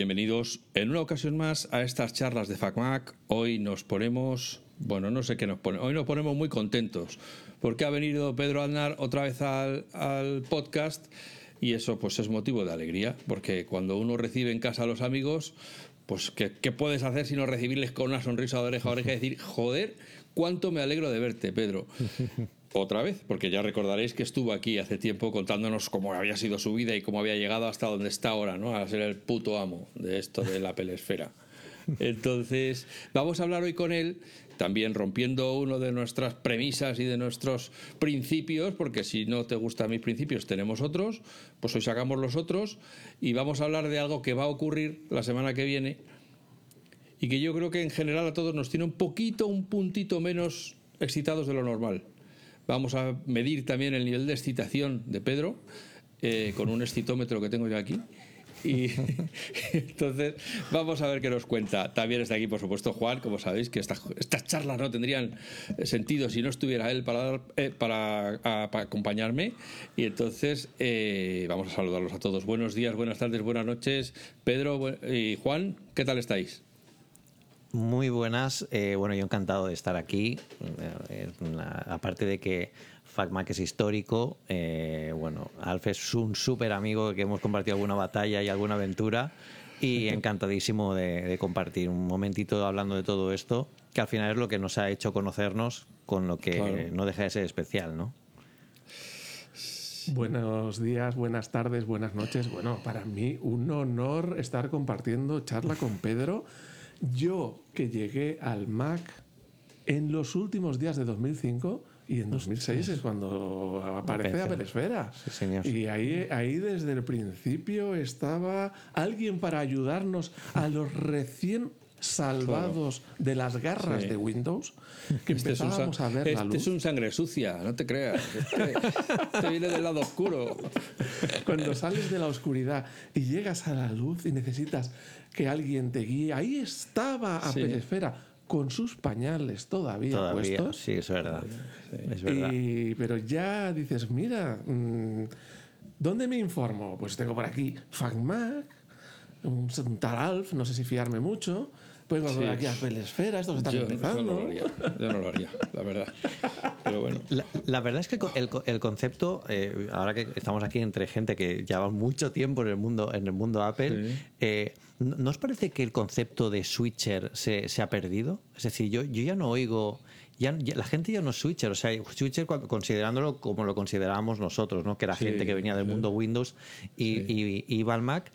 Bienvenidos en una ocasión más a estas charlas de FacMac. Hoy nos ponemos, bueno, no sé qué nos pone, hoy nos ponemos muy contentos porque ha venido Pedro Aznar otra vez al, al podcast y eso pues es motivo de alegría porque cuando uno recibe en casa a los amigos, pues ¿qué, qué puedes hacer sino recibirles con una sonrisa de oreja a oreja y decir, joder, cuánto me alegro de verte, Pedro otra vez, porque ya recordaréis que estuvo aquí hace tiempo contándonos cómo había sido su vida y cómo había llegado hasta donde está ahora, ¿no? A ser el puto amo de esto de la pelesfera. Entonces, vamos a hablar hoy con él, también rompiendo uno de nuestras premisas y de nuestros principios, porque si no te gustan mis principios, tenemos otros, pues hoy sacamos los otros y vamos a hablar de algo que va a ocurrir la semana que viene y que yo creo que en general a todos nos tiene un poquito, un puntito menos excitados de lo normal. Vamos a medir también el nivel de excitación de Pedro eh, con un excitómetro que tengo yo aquí. Y entonces vamos a ver qué nos cuenta. También está aquí, por supuesto, Juan, como sabéis, que estas, estas charlas no tendrían sentido si no estuviera él para, eh, para, acompañarme. Y entonces eh, vamos a saludarlos a todos. Buenos días, buenas tardes, buenas noches. Pedro y Juan, ¿qué tal estáis? Muy buenas. eh, bueno, yo encantado de estar aquí. Eh, aparte de que FacMac es histórico, eh, bueno, Alf es un súper amigo que hemos compartido alguna batalla y alguna aventura. Y encantadísimo de, de compartir un momentito hablando de todo esto, que al final es lo que nos ha hecho conocernos con lo que Claro. no deja de ser especial, ¿no? Buenos días, buenas tardes, buenas noches. Bueno, para mí un honor estar compartiendo charla con Pedro. Yo que llegué al Mac en los últimos días de 2005 y en 2006 es cuando aparece. Apple Esfera. Sí, señor. Y ahí, ahí desde el principio estaba alguien para ayudarnos a los recién salvados de las garras Sí. de Windows, que Este es un empezábamos a ver la este luz. es un sangre sucia, no te creas. Este, este viene del lado oscuro. Cuando sales de la oscuridad y llegas a la luz y necesitas que alguien te guíe, ahí estaba a Sí. Esfera con sus pañales todavía, Todavía, puestos. sí, es verdad. Es verdad. Y- pero ya dices, mira, mm, ¿dónde me informo? Pues tengo por aquí FacMac, un, un tal Alf, no sé si fiarme mucho. Pues Sí. aquí Apple Esfera, estos están Yo, yo no empezando. lo haría, yo no lo haría, la verdad. Pero bueno. La, la verdad es que el, el concepto, eh, ahora que estamos aquí entre gente que lleva mucho tiempo en el mundo, en el mundo Apple, Sí. eh, ¿no ¿no os parece que el concepto de switcher se, se ha perdido? Es decir, yo, yo ya no oigo. Ya, ya- la gente ya no es switcher, o sea, switcher considerándolo como lo considerábamos nosotros, ¿no? que era Sí, gente que venía del sí. mundo Windows y, Sí. y- y iba al Mac.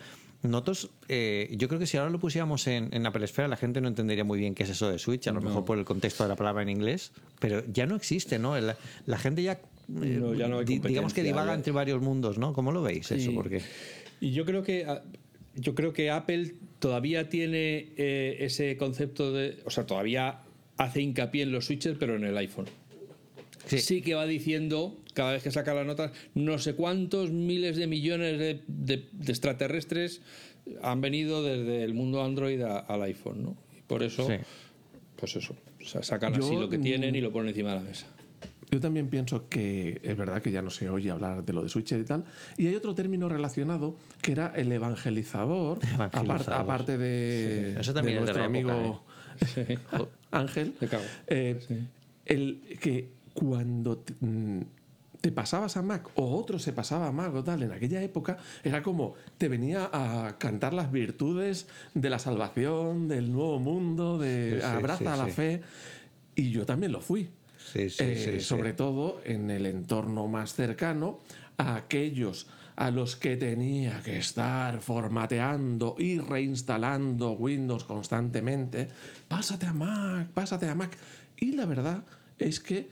Nosotros, eh, yo creo que si ahora lo pusiéramos en, en Apple Esfera, la gente no entendería muy bien qué es eso de Switch, a lo No. mejor por el contexto de la palabra en inglés, pero ya no existe, ¿no? La, la gente ya, eh, No, ya no di- digamos que divaga entre varios mundos, ¿no? ¿Cómo lo veis eso? Porque Y yo creo que yo creo que Apple todavía tiene eh, ese concepto de, o sea, todavía hace hincapié en los switches, pero en el iPhone. Sí. Sí, que va diciendo cada vez que saca las notas no sé cuántos miles de millones de, de- de extraterrestres han venido desde el mundo Android a- al iPhone, ¿no? Y por eso, Sí. pues eso, o sea, sacan Yo, así lo que mm, tienen y lo ponen encima de la mesa. Yo también pienso que es verdad que ya no se oye hablar de lo de switcher y tal. Y hay otro término relacionado que era el evangelizador, Evangelizador. apar- aparte de, Sí, eso también de es de nuestro época, amigo Jo- Ángel. Me cago. eh, el que cuando te, pasabas a Mac o otro se pasaba a Mac o tal, en aquella época era como te venía a cantar las virtudes de la salvación, del nuevo mundo, de Sí, abraza sí, la fe. Y yo también lo fui. Eh, sobre todo en el entorno más cercano a aquellos a los que tenía que estar formateando y reinstalando Windows constantemente. Pásate a Mac, pásate a Mac. Y la verdad es que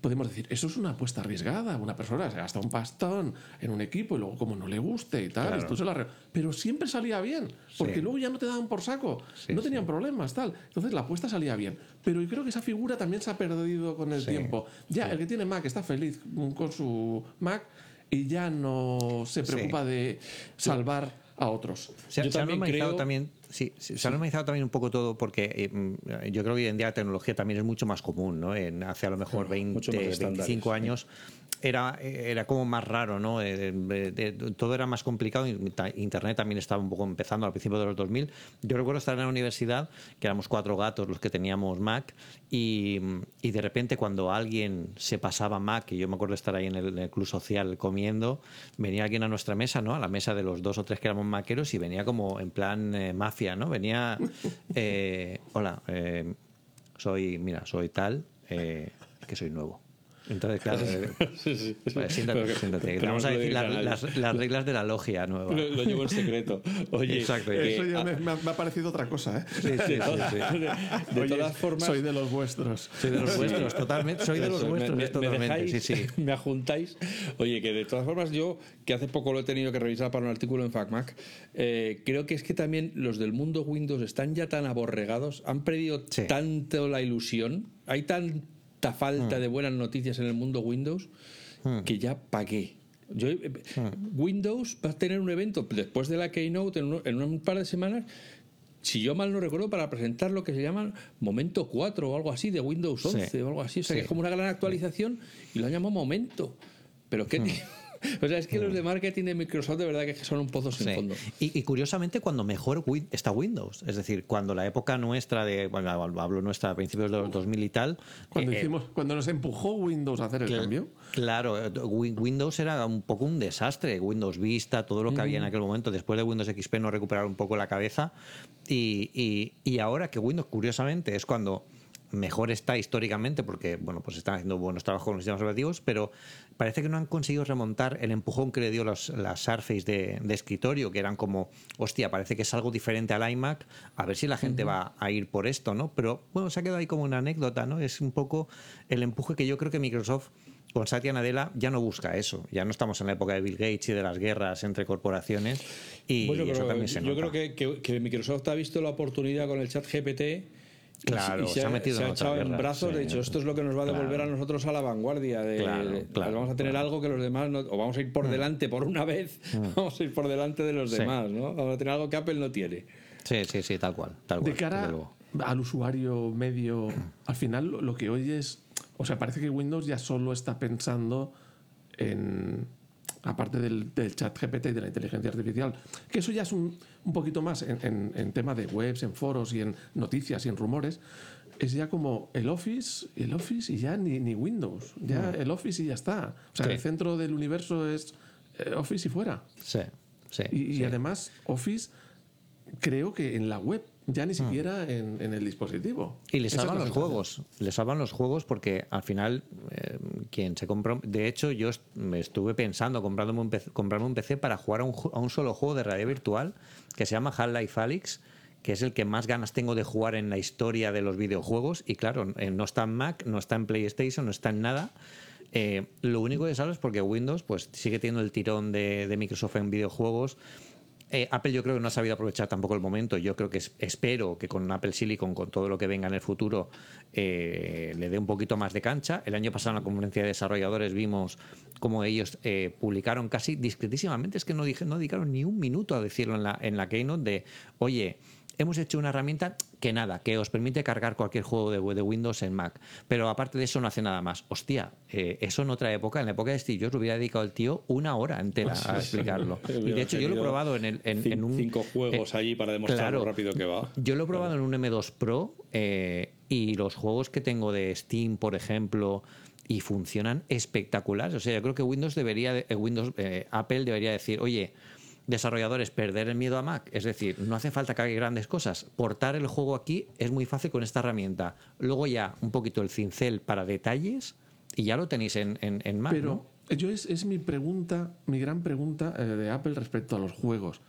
podemos decir, eso es una apuesta arriesgada. Una persona se gasta un pastón en un equipo y luego como no le guste y tal, Claro. tú se la re- pero siempre salía bien, porque Sí. luego ya no te daban por saco, Sí, no sí. tenían problemas, tal. Entonces la apuesta salía bien. Pero yo creo que esa figura también se ha perdido con el tiempo. Ya, el que tiene Mac está feliz con su Mac y ya no se preocupa de salvar a otros. Se, Yo se también normalizado creo- también, sí, sí, se ha normalizado también un poco todo porque eh, mm, yo creo que hoy en día la tecnología también es mucho más común, ¿no? En, hace a lo mejor Claro, mucho 20, más estándares, 25 sí. años era, era como más raro, ¿no? Todo era más complicado. Internet también estaba un poco empezando al principio de los 2000. Yo recuerdo estar en la universidad, que éramos cuatro gatos los que teníamos Mac, y, de repente cuando alguien se pasaba Mac, y yo me acuerdo estar ahí en el, en club social comiendo, venía alguien a nuestra mesa, ¿no? A la mesa de los dos o tres que éramos maqueros, y venía como en plan eh, mafia, ¿no? Venía, eh, hola, eh, soy, mira, soy tal, eh, que soy nuevo. Entonces, claro, eh, Sí, sí. pues siéntate, Pero siéntate. pero vamos a decir las, reglas de la logia nueva. Lo, lo llevo en secreto. Oye, Exacto, que- Eso ya ah, me, me ha, me parecido otra cosa, ¿eh? Sí, sí, sí, sí. de Oye, todas formas, Soy de los vuestros. Soy de los vuestros, totalmente. Soy de los Eso, vuestros, me, me- totalmente. me dejáis, sí, sí. me ajuntáis. Oye, que de todas formas yo, que hace poco lo he tenido que revisar para un artículo en FacMac, eh, creo que es que también los del mundo Windows están ya tan aborregados, han perdido Sí. tanto la ilusión, hay tanta falta de buenas noticias en el mundo Windows, que ya pagué. Yo, eh, Windows va a tener un evento después de la Keynote en un, en un par de semanas si yo mal no recuerdo, para presentar lo que se llama Momento 4 o algo así de Windows 11 Sí. o algo así. O sea, que es como una gran actualización y lo han llamado Momento. Pero qué. o sea, es que los de marketing de Microsoft de verdad que son un pozo sin Sí. fondo. Y, y curiosamente cuando mejor Win- está Windows, es decir, cuando la época nuestra de, bueno, hablo nuestra a principios de los 2000 y tal, Cuando, eh, hicimos, cuando nos empujó Windows a hacer el Cl- cambio. Claro, eh, Win- Windows era un poco un desastre. Windows Vista, todo lo que había en aquel momento. Después de Windows XP no recuperaron un poco la cabeza. Y, y- y ahora que Windows, curiosamente, es cuando mejor está históricamente, porque bueno, pues están haciendo buenos trabajos con los sistemas operativos, pero parece que no han conseguido remontar el empujón que le dio los, las Surface de, de escritorio, que eran como, hostia, parece que es algo diferente al iMac, a ver si la gente va a ir por esto, ¿no? Pero bueno, se ha quedado ahí como una anécdota, ¿no? Es un poco el empuje que yo creo que Microsoft con Satya Nadella ya no busca eso. Ya no estamos en la época de Bill Gates y de las guerras entre corporaciones y Bueno, eso también se yo creo que, que- que Microsoft ha visto la oportunidad con el chat GPT. Claro, y se ha metido se en ha echado en brazos. sí. de hecho, esto es lo que nos va a devolver Claro. a nosotros a la vanguardia. De, Claro, de- claro, vamos a tener claro. algo que los demás no. O vamos a ir por delante por una vez. Vamos a ir por delante de los Sí. demás, ¿no? Vamos a tener algo que Apple no tiene. Sí, sí, sí, tal cual. Tal De cual, cara desde luego. al usuario medio, al final lo- lo que hoy es, o sea, parece que Windows ya solo está pensando en, aparte del, del chat GPT y de la inteligencia artificial, que eso ya es un, un poquito más en, en- en tema de webs, en foros y en noticias y en rumores, es ya como el Office, el Office y ya ni, ni Windows, ya el Office y ya está. O sea, Sí. el centro del universo es eh, Office y fuera. Sí, sí. Y, además, Office, creo que en la web, ya ni siquiera en, en el dispositivo. Y le Esa es salvan los juegos. Le salvan los juegos porque al final, eh, quien se compró. De hecho, yo me estuve pensando comprándome un PC, comprarme un PC para jugar a un, a un solo juego de realidad virtual que se llama Half-Life Alyx, que es el que más ganas tengo de jugar en la historia de los videojuegos. Y claro, eh, no está en Mac, no está en PlayStation, no está en nada. Eh, lo único que salvo es porque Windows pues sigue teniendo el tirón de, de Microsoft en videojuegos. Eh, Apple yo creo que no ha sabido aprovechar tampoco el momento. Yo creo que es- espero que con Apple Silicon, con todo lo que venga en el futuro, eh, le dé un poquito más de cancha. El año pasado en la conferencia de desarrolladores vimos cómo ellos eh, publicaron casi discretísimamente, es que no, dije, no dedicaron ni un minuto a decirlo en la, en la Keynote de, oye, hemos hecho una herramienta que nada, que os permite cargar cualquier juego de, de Windows en Mac. Pero aparte de eso no hace nada más. Hostia, eh, eso en otra época, en la época de Steve Jobs, hubiera dedicado el tío una hora entera a explicarlo. Y de hecho yo lo he probado en, el, en, un... cinco juegos eh, allí para demostrar claro. lo rápido que va. Yo lo he probado en un M2 Pro eh, y los juegos que tengo de Steam, por ejemplo, y funcionan espectaculares. O sea, yo creo que Windows debería, de- eh, Windows, eh, Apple debería decir, oye, desarrolladores, perder el miedo a Mac. Es decir, no hace falta que haga grandes cosas. Portar el juego aquí es muy fácil con esta herramienta. Luego ya un poquito el cincel para detalles y ya lo tenéis en, en, en Mac. Pero ¿no? yo es, es mi pregunta, mi gran pregunta eh, de Apple respecto a los juegos.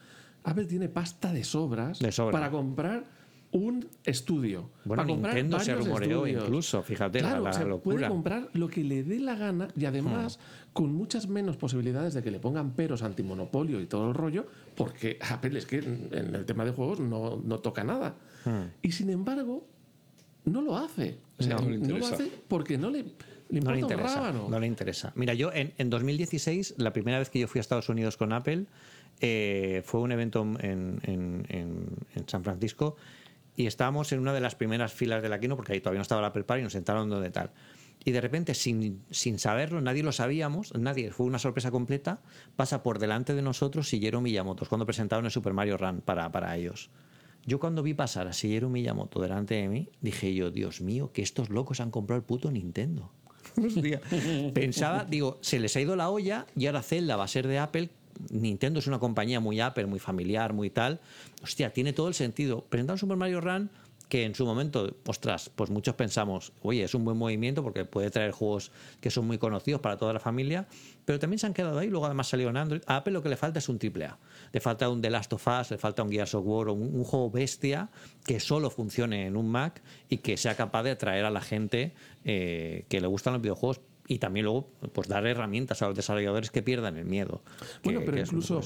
Apple tiene pasta de sobras De sobra. para comprar un estudio. Bueno, para comprar Nintendo se rumoreó estudios. incluso, fíjate, la- Claro, la puede locura. Hmm. comprar lo que le dé la gana y además con muchas menos posibilidades de que le pongan peros antimonopolio y todo el rollo, porque Apple es que en el tema de juegos no, no toca nada. Hmm. Y sin embargo, no lo hace. O sea, No, no le no, lo hace porque no le, le No le interesa. No le interesa. Mira, yo en, en 2016, la primera vez que yo fui a Estados Unidos con Apple, eh, fue un evento en, en- en- en San Francisco y estábamos en una de las primeras filas de la Kino, porque ahí todavía no estaba el Apple Park y nos sentaron donde tal. y de repente, sin, sin saberlo, nadie lo sabíamos, nadie, fue una sorpresa completa, pasa por delante de nosotros Shigeru Miyamoto, cuando presentaron el Super Mario Run para, para ellos. Yo cuando vi pasar a Shigeru Miyamoto delante de mí, dije yo, Dios mío, que estos locos han comprado el puto Nintendo. Pensaba, digo, se les ha ido la olla y ahora Zelda va a ser de Apple. Nintendo es una compañía muy Apple, muy familiar, muy tal. Hostia, tiene todo el sentido. Presentaron Super Mario Run que en su momento, ostras, pues muchos pensamos, oye, es un buen movimiento porque puede traer juegos que son muy conocidos para toda la familia, pero también se han quedado ahí, luego además salió en Android. A Apple lo que le falta es un triple A. Le falta un The Last of Us, le falta un Gears of War, un, un juego bestia que solo funcione en un Mac y que sea capaz de atraer a la gente eh, que le gustan los videojuegos y también luego pues dar herramientas a los desarrolladores que pierdan el miedo. Bueno, que- pero que incluso,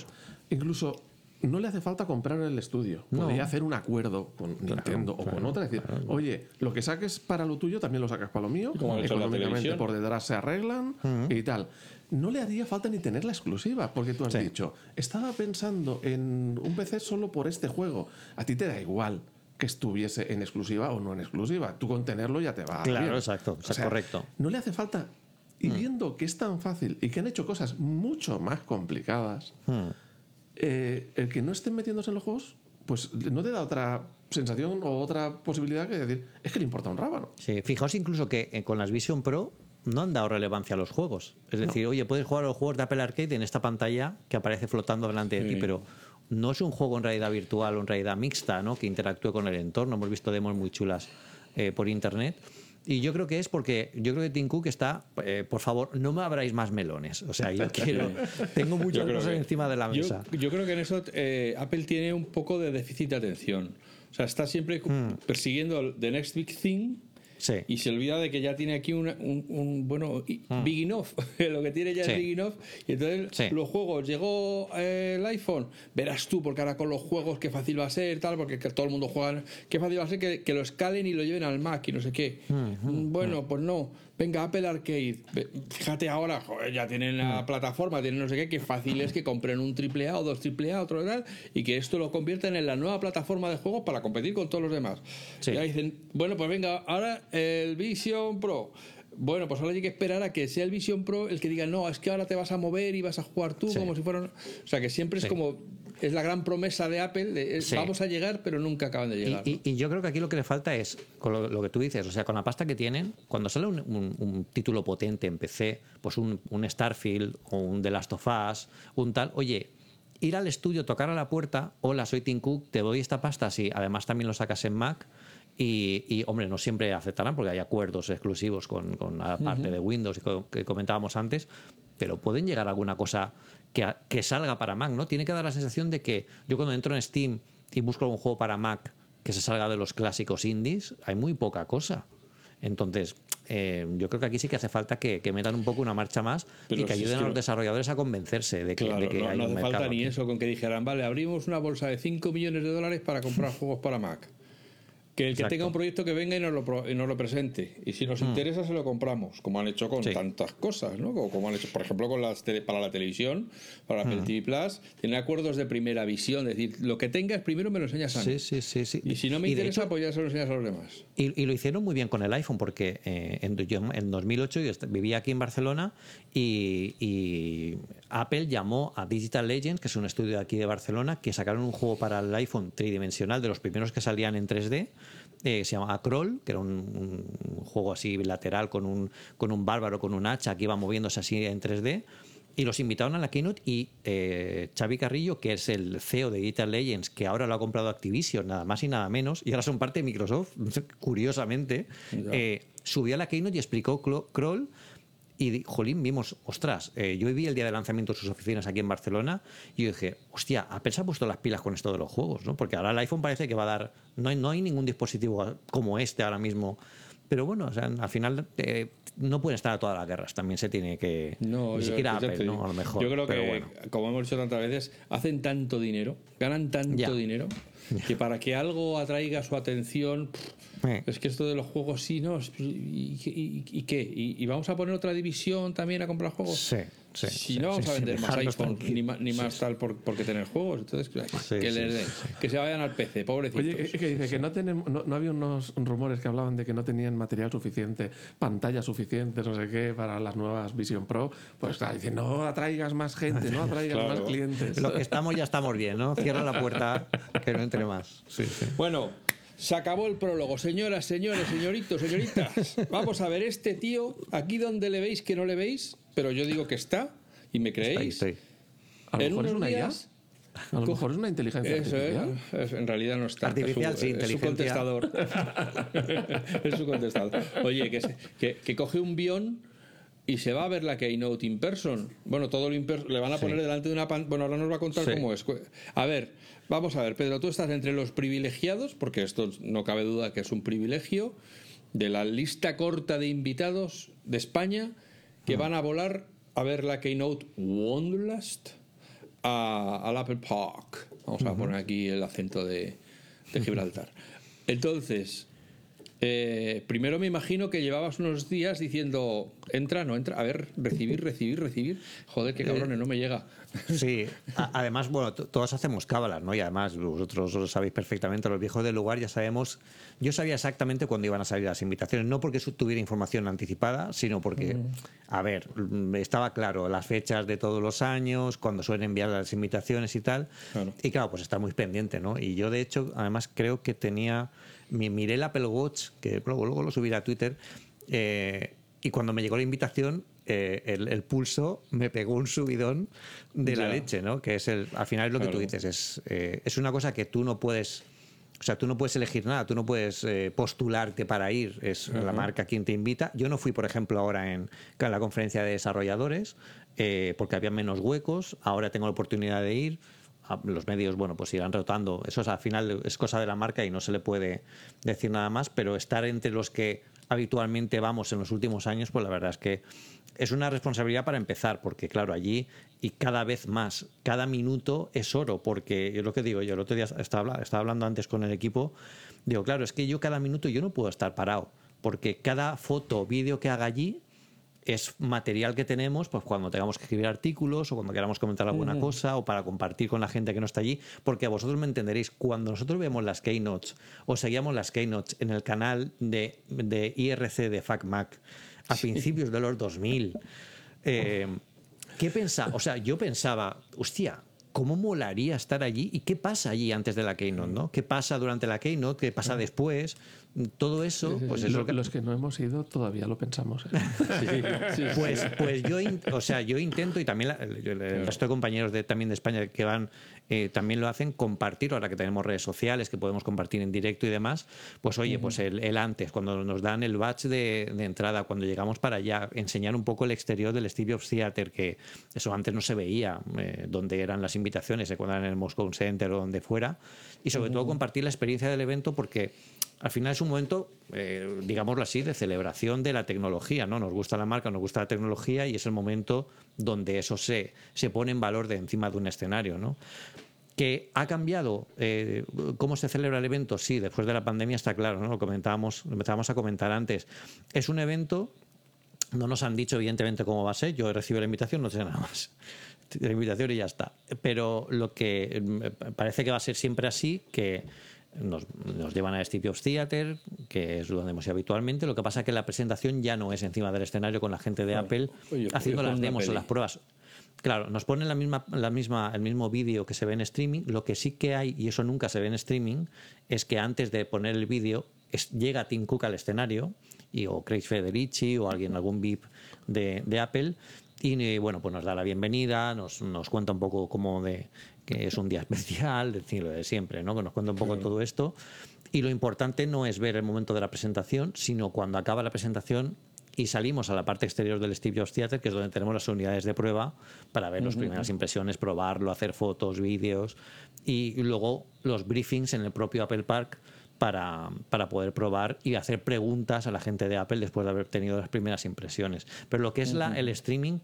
incluso no le hace falta comprar el estudio. No. Podría hacer un acuerdo con Nintendo o con otra. Decir, oye, lo que saques para lo tuyo también lo sacas para lo mío. Como Económicamente por detrás se arreglan y tal. No le haría falta ni tener la exclusiva, porque tú has Sí. dicho, estaba pensando en un PC solo por este juego. A ti te da igual que estuviese en exclusiva o no en exclusiva. Tú con tenerlo ya te va Claro, bien. exacto, o sea, correcto. No le hace falta. Y viendo que es tan fácil y que han hecho cosas mucho más complicadas, hmm. eh, el que no estén metiéndose en los juegos, pues no te da otra sensación o otra posibilidad que decir, es que le importa un rábano. Sí, fijaos incluso que eh, con las Vision Pro no han dado relevancia a los juegos. Es decir, oye, puedes jugar a los juegos de Apple Arcade en esta pantalla que aparece flotando delante de ti, pero no es un juego en realidad virtual o en realidad mixta, ¿no? Que interactúe con el entorno. Hemos visto demos muy chulas eh, por internet. Y yo creo que es porque yo creo que Tim Cook está, eh, por favor, no me abráis más melones. O sea, yo quiero, tengo muchas cosas que- encima de la mesa. Yo, creo que en eso eh, Apple tiene un poco de déficit de atención. O sea, está siempre persiguiendo el the next big thing Sí. y se olvida de que ya tiene aquí un, un- un, bueno, y- big enough. Lo que tiene ya Sí. es big enough. Y entonces Sí. los juegos, llegó eh, el iPhone, verás tú, porque ahora con los juegos qué fácil va a ser, tal, porque que todo el mundo juega, qué fácil va a ser que, que lo escalen y lo lleven al Mac y no sé qué. Mm, Bueno, pues no. Venga, Apple Arcade. Fíjate ahora, joder, ya tienen la plataforma, tienen no sé qué, qué fácil es que compren un AAA o dos AAA, otro tal, y que esto lo convierten en la nueva plataforma de juegos para competir con todos los demás. Sí. Y ahí dicen, bueno, pues venga, ahora el Vision Pro. Bueno, pues ahora hay que esperar a que sea el Vision Pro el que diga, no, es que ahora te vas a mover y vas a jugar tú Sí. como si fuera... un-". O sea, que siempre es Sí. como... Es la gran promesa de Apple, de, es, Sí. vamos a llegar, pero nunca acaban de Y, llegar. y- y yo creo que aquí lo que le falta es, con lo, lo que tú dices, o sea, con la pasta que tienen, cuando sale un, un- un título potente en PC, pues un, un Starfield o un The Last of Us, un tal, oye, ir al estudio, tocar a la puerta, hola, soy Tim Cook, te doy esta pasta, sí, además también lo sacas en Mac. Y, y, hombre, no siempre aceptarán porque hay acuerdos exclusivos con, con la parte de Windows que comentábamos antes, pero pueden llegar a alguna cosa que, que salga para Mac, ¿no? Tiene que dar la sensación de que yo cuando entro en Steam y busco algún juego para Mac que se salga de los clásicos indies, hay muy poca cosa. Entonces, eh, yo creo que aquí sí que hace falta que, que metan un poco una marcha más Pero y que si ayuden a los desarrolladores a convencerse de que, Claro, de que no, hay no un hace falta ni eso con que dijeran, vale, abrimos una bolsa de 5 millones de dólares para comprar juegos para Mac. Que el que Exacto. tenga un proyecto que venga y nos lo, y nos lo presente. Y si nos interesa, se lo compramos, como han hecho con Sí. tantas cosas, ¿no? Como, como han hecho, por ejemplo, con las tele- para la televisión, para Apple TV Plus, tienen acuerdos de primera visión, es decir, lo que tengas primero me lo enseñas a mí. Sí, sí, sí, sí. Y si no me Y interesa, hecho- pues ya se lo enseñas a los demás. Y, y lo hicieron muy bien con el iPhone, porque eh, en, yo en 2008 yo vivía aquí en Barcelona y, y Apple llamó a Digital Legends, que es un estudio de aquí de Barcelona, que sacaron un juego para el iPhone tridimensional, de los primeros que salían en 3D, eh, se llama Crawl, que era un, un juego así lateral con un, con un bárbaro, con un hacha que iba moviéndose así en 3D. Y los invitaron a la keynote y eh, Xavi Carrillo, que es el CEO de Digital Legends, que ahora lo ha comprado Activision, nada más y nada menos, y ahora son parte de Microsoft, curiosamente, eh, subió a la keynote y explicó Crawl. Y, jolín, vimos, ostras, eh, yo viví el día de lanzamiento de sus oficinas aquí en Barcelona y yo dije, hostia, se ha puesto las pilas con esto de los juegos, ¿no? Porque ahora el iPhone parece que va a dar, no hay, no hay ningún dispositivo como este ahora mismo. Pero bueno, o sea, al final eh, no pueden estar a todas las guerras, también se tiene que... No, ni yo- siquiera Apple, digo. ¿no? A lo mejor. Yo creo que, bueno. como hemos dicho tantas veces, hacen tanto dinero, ganan tanto Ya. dinero, que para que algo atraiga su atención, pff, Eh. es que esto de los juegos sí, ¿no? ¿Y, y- y qué? ¿Y, y vamos a poner otra división también a comprar juegos? Sí, sí, Si sí, no vamos sí, a sí, vender más iPhone ni, más tal por, porque tener juegos, entonces Sí, que, sí, les den, que se vayan al PC, pobrecitos. Oye, que, que dice que no, tenemos, no, no había unos rumores que hablaban de que no tenían material suficiente, pantalla suficiente, no sé qué, para las nuevas Vision Pro. Pues claro, dice, no atraigas más gente, no atraigas Claro. más clientes. Lo que estamos ya estamos bien, ¿no? Cierra la puerta, que no entre más. Sí, sí. Bueno, se acabó el prólogo. Señoras, señores, señoritos, señoritas. Vamos a ver este tío, aquí donde le veis que no le veis, pero yo digo que está, y me Ahí creéis. A lo en mejor es una IA. días- A lo mejor es una inteligencia Eso es, artificial. es- en realidad no está. Artificial, es su, sí, es su contestador. es su contestador. Oye, que, se- que, que coge un guion y se va a ver la Keynote in person. Bueno, todo lo in person- le van a poner delante de una pan- Bueno, ahora nos va a contar Sí. cómo es. A ver, vamos a ver, Pedro, tú estás entre los privilegiados, porque esto no cabe duda que es un privilegio, de la lista corta de invitados de España que van a volar a ver la Keynote Wanderlust a- al Apple Park. Vamos a poner aquí el acento de, de Gibraltar. Entonces, eh, primero me imagino que llevabas unos días diciendo, entra, no entra, a ver, recibir, recibir, recibir. Joder, qué cabrones, no me llega. Sí, además, bueno, todos hacemos cábalas, ¿no? Y además, vosotros lo sabéis perfectamente, los viejos del lugar ya sabemos. Yo sabía exactamente cuándo iban a salir las invitaciones, no porque tuviera información anticipada, sino porque, a ver, mm, estaba claro las fechas de todos los años, cuando suelen enviar las invitaciones y tal. Claro. Y claro, pues estar muy pendiente, ¿no? Y yo, de hecho, además creo que tenía. Mi- Miré el Apple Watch, que luego, luego lo subiré a Twitter, eh, y cuando me llegó la invitación, eh, el, el pulso me pegó un subidón de la Ya. leche, ¿no? Que es el. Al final es lo que tú Claro. dices, es, eh, es una cosa que tú no puedes. O sea, tú no puedes elegir nada, tú no puedes eh, postularte para ir, es la marca quien te invita. Yo no fui, por ejemplo, ahora en, en la conferencia de desarrolladores eh, porque había menos huecos, ahora tengo la oportunidad de ir. Los medios, bueno, pues irán rotando. Eso es, al final es cosa de la marca y no se le puede decir nada más, pero estar entre los que habitualmente vamos en los últimos años, pues la verdad es que es una responsabilidad para empezar, porque claro, allí y cada vez más, cada minuto es oro, porque yo lo que digo, yo el otro día estaba, estaba hablando antes con el equipo, digo, claro, es que yo cada minuto yo no puedo estar parado, porque cada foto vídeo que haga allí es material que tenemos pues cuando tengamos que escribir artículos o cuando queramos comentar alguna cosa o para compartir con la gente que no está allí, porque a vosotros me entenderéis, cuando nosotros vemos las keynotes o seguíamos las keynotes en el canal de, de IRC de FacMac a principios de los 2000, eh, ¿qué pensaba? O sea, yo pensaba, hostia, ¿cómo molaría estar allí? ¿Y qué pasa allí antes de la keynote? ¿no? ¿Qué pasa durante la keynote? ¿Qué pasa después? Todo eso, pues es Lo- lo que... Los que no hemos ido todavía lo pensamos. ¿eh? Pues, pues yo, in- o sea, yo intento y también la- el, resto de compañeros de, también de España que van eh, también lo hacen compartir ahora que tenemos redes sociales que podemos compartir en directo y demás. Pues oye, pues el, el antes cuando nos dan el badge de, de entrada, cuando llegamos para allá, enseñar un poco el exterior del Steve Jobs Theater que eso antes no se veía, eh, donde eran las invitaciones, eh, cuando eran en el Moscow Center o donde fuera, y sobre todo compartir la experiencia del evento porque al final es un momento, eh, digámoslo así, de celebración de la tecnología, ¿no? Nos gusta la marca, nos gusta la tecnología y es el momento donde eso se, se pone en valor de encima de un escenario, ¿no? Que ha cambiado eh, cómo se celebra el evento, sí, después de la pandemia está claro, ¿no? Lo comentábamos, lo empezábamos a comentar antes. Es un evento, no nos han dicho evidentemente cómo va a ser, yo he recibido la invitación, no sé nada más. La invitación y ya está. Pero lo que mm, parece que va a ser siempre así, que nos, nos llevan a Steve Jobs Theater, que es donde hemos ido habitualmente. Lo que pasa es que la presentación ya no es encima del escenario con la gente de Apple Oye, haciendo las demos o las pruebas. Claro, nos ponen la misma, la misma, el mismo vídeo que se ve en streaming. Lo que sí que hay, y eso nunca se ve en streaming, es que antes de poner el vídeo llega Tim Cook al escenario, y, o Craig Federici, o alguien, algún VIP de, de Apple, y bueno, pues nos da la bienvenida, nos, nos cuenta un poco como de que es un día especial, decir lo de siempre, ¿no? Que nos cuenta un poco todo esto. Y lo importante no es ver el momento de la presentación, sino cuando acaba la presentación y salimos a la parte exterior del Steve Jobs Theater, que es donde tenemos las unidades de prueba para ver las primeras impresiones, probarlo, hacer fotos, vídeos y luego los briefings en el propio Apple Park para, para, poder probar y hacer preguntas a la gente de Apple después de haber tenido las primeras impresiones. Pero lo que es la, el streaming,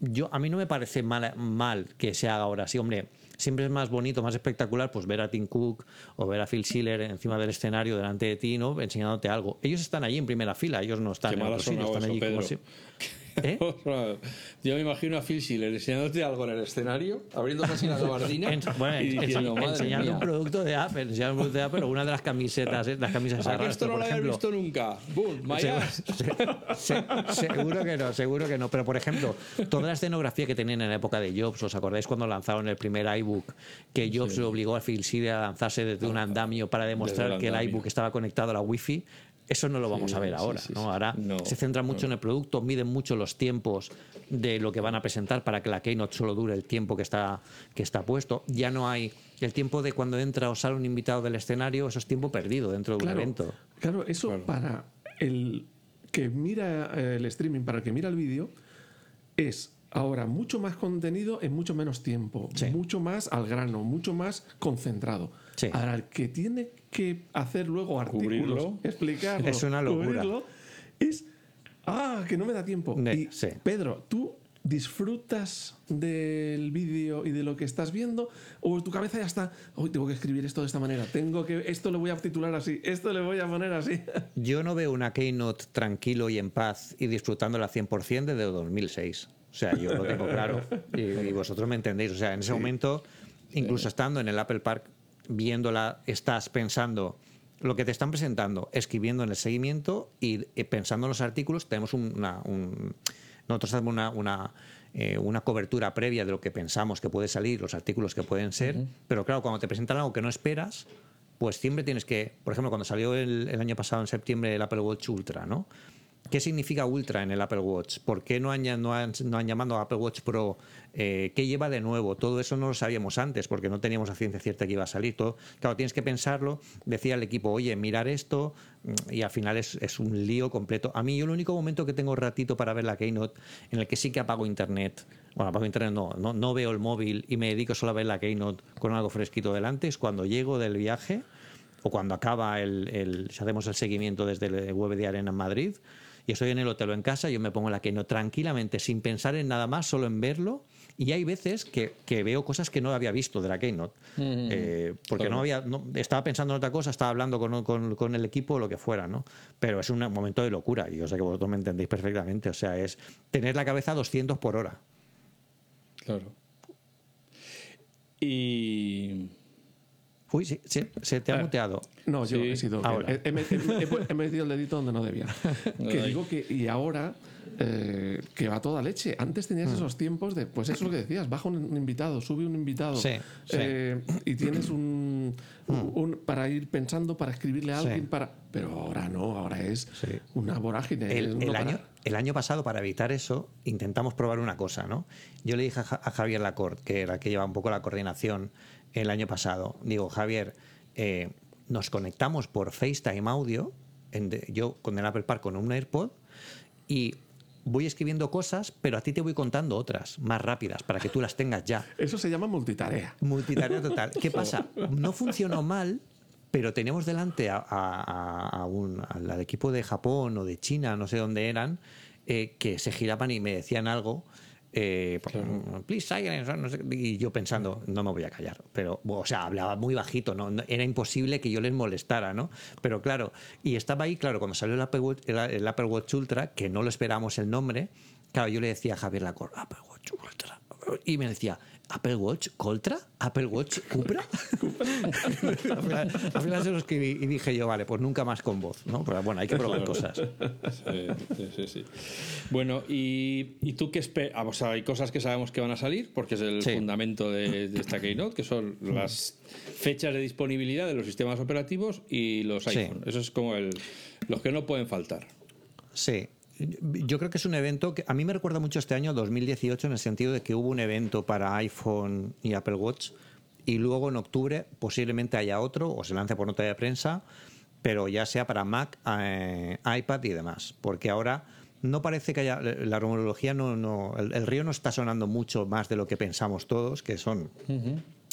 yo, a mí no me parece mal, mal que se haga ahora así. Hombre, siempre es más bonito, más espectacular, pues ver a Tim Cook o ver a Phil Schiller encima del escenario delante de ti, ¿no? Enseñándote algo. Ellos están allí en primera fila, ellos no están Qué en otro sitio, están allí como si- ¿Eh? Yo me imagino a Phil Schiller enseñándote algo en el escenario, abriéndose así la gabardina En- bueno, y diciendo, madre enseñando un producto de Apple, enseñando un producto de Apple, o una de las camisetas, ¿eh? las camisas ¿a que arrastre, esto no lo había visto nunca? ¡Boom! My Se- ass. se- seguro que no, seguro que no. Pero, por ejemplo, toda la escenografía que tenían en la época de Jobs, ¿os acordáis cuando lanzaron el primer iBook? Que Jobs le obligó a Phil Schiller a lanzarse desde un andamio para demostrar que el iBook estaba conectado a la Wi-Fi. Eso no lo vamos Sí, a ver sí, ahora. sí, ¿no? Ahora No, se centran mucho en el producto, miden mucho los tiempos de lo que van a presentar para que la Keynote solo dure el tiempo que está, que está puesto. Ya no hay el tiempo de cuando entra o sale un invitado del escenario, eso es tiempo perdido dentro de un evento. claro, eso para el que mira eh, el streaming, para el que mira el vídeo, es ahora mucho más contenido en mucho menos tiempo, Sí. mucho más al grano, mucho más concentrado. Sí. Ahora, el que tiene que hacer luego artículos, Cubrirlo. explicarlo, Es una locura. cubrirlo, es, ah, que no me da tiempo. Ne- Y, sí. Pedro, ¿tú disfrutas del vídeo y de lo que estás viendo o tu cabeza ya está, hoy tengo que escribir esto de esta manera, tengo que esto lo voy a titular así, esto le voy a poner así. Yo no veo una Keynote tranquilo y en paz y disfrutándola 100% desde 2006. O sea, yo lo tengo claro. Y, y vosotros me entendéis. O sea, en ese momento, incluso estando en el Apple Park, viéndola, estás pensando lo que te están presentando, escribiendo en el seguimiento y eh, pensando en los artículos. Tenemos una. un- nosotros hacemos una, una, eh, una cobertura previa de lo que pensamos que puede salir, los artículos que pueden ser. Pero claro, cuando te presentan algo que no esperas, pues siempre tienes que, por ejemplo, cuando salió el, el año pasado en septiembre el Apple Watch Ultra, ¿no? ¿Qué significa Ultra en el Apple Watch? ¿Por qué no han, no llamado a Apple Watch Pro? Eh, ¿Qué lleva de nuevo? Todo eso no lo sabíamos antes porque no teníamos a ciencia cierta que iba a salir. Todo, claro, tienes que pensarlo. Decía el equipo, oye, mirar esto mm, y al final es, es un lío completo. A mí yo el único momento que tengo ratito para ver la Keynote en el que sí que apago Internet, bueno, apago Internet no, no, no veo el móvil y me dedico solo a ver la Keynote con algo fresquito delante, es cuando llego del viaje o cuando acaba el, el- si hacemos el seguimiento desde el web de Arena en Madrid y estoy en el hotel o en casa, yo me pongo la Keynote tranquilamente, sin pensar en nada más, solo en verlo. Y hay veces que, que veo cosas que no había visto de la Keynote. Eh, porque Claro. no había, no- estaba pensando en otra cosa, estaba hablando con, con- con el equipo o lo que fuera, ¿no? Pero es un momento de locura y yo sé que vosotros me entendéis perfectamente. O sea, es tener la cabeza a 200 por hora. Claro. Y. Uy, sí, sí, se te ha Ah, muteado. No, yo Sí, he sido. ahora. He, he met- he- he metido el dedito donde no debía. que digo que. Y ahora. eh, que va toda leche. Antes Mm. tenías esos tiempos de. Pues eso es lo que decías. Baja un, invitado, sube un invitado. Sí, sí. Mm. eh, y tienes un, un- Para ir pensando, para escribirle a Sí. alguien. para Pero ahora no. Ahora es Sí. una vorágine. El, no el parar. año, el año pasado, para evitar eso, intentamos probar una cosa, ¿no? Yo le dije a Javier Lacorte, que era el que lleva un poco la coordinación el año pasado, digo, Javier, eh, nos conectamos por FaceTime audio, en de- yo con el Apple Park con un AirPod, y voy escribiendo cosas, pero a ti te voy contando otras, más rápidas, para que tú las tengas ya. Eso se llama multitarea. Multitarea total. ¿Qué pasa? No funcionó mal, pero teníamos delante a- a- un- al, al equipo de Japón o de China, no sé dónde eran, eh, que se giraban y me decían algo. Eh, Please silence, no sé, y yo pensando, no me voy a callar. Pero, o sea, hablaba muy bajito, Era imposible que yo les molestara, ¿no? Pero claro, y estaba ahí, claro, cuando salió el Apple Watch, el, el Apple Watch Ultra, que no lo esperábamos el nombre, claro, yo le decía a Javier Lacor, Apple Watch Ultra. Y me decía, ¿Apple Watch Coltra? ¿Apple Watch Cupra? al, final, al final se lo escribí y dije yo, vale, pues nunca más con voz, ¿no? Pero bueno, hay que probar cosas. Sí, sí, sí, sí. Bueno, ¿y, y tú qué esperas? O sea, hay cosas que sabemos que van a salir, porque es el Sí. fundamento de, de esta Keynote, que son las fechas de disponibilidad de los sistemas operativos y los Sí. iPhone. Eso es como el, los que no pueden faltar. Sí. Yo creo que es un evento que a mí me recuerda mucho este año 2018 en el sentido de que hubo un evento para iPhone y Apple Watch y luego en octubre posiblemente haya otro o se lance por nota de prensa, pero ya sea para Mac, eh, iPad y demás, porque ahora no parece que haya la rumorología no no el, el río no está sonando mucho más de lo que pensamos todos, que son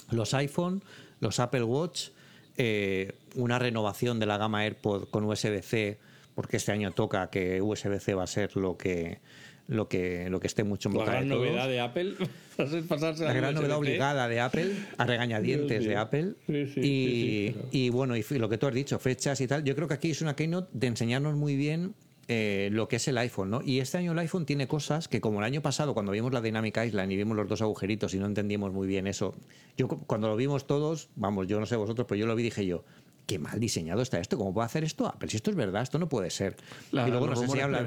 los iPhone, los Apple Watch, eh, una renovación de la gama AirPod con USB-C, porque este año toca que USB-C va a ser lo que lo que, lo que esté mucho en La boca gran de todos. novedad de Apple pasarse La gran novedad obligada de Apple, a regañadientes de Apple. Sí, sí, y, sí, sí, y bueno, y lo que tú has dicho, fechas y tal, yo creo que aquí es una keynote de enseñarnos muy bien eh, lo que es el iPhone, ¿no? Y este año el iPhone tiene cosas que, como el año pasado, cuando vimos la Dynamic Island y vimos los dos agujeritos y no entendíamos muy bien eso, yo cu- cuando lo vimos todos, vamos, yo no sé vosotros, pero yo lo vi dije yo, qué mal diseñado está esto, ¿cómo puede hacer esto Apple? Si esto es verdad, esto no puede ser. La- y luego nos, enseñaron la,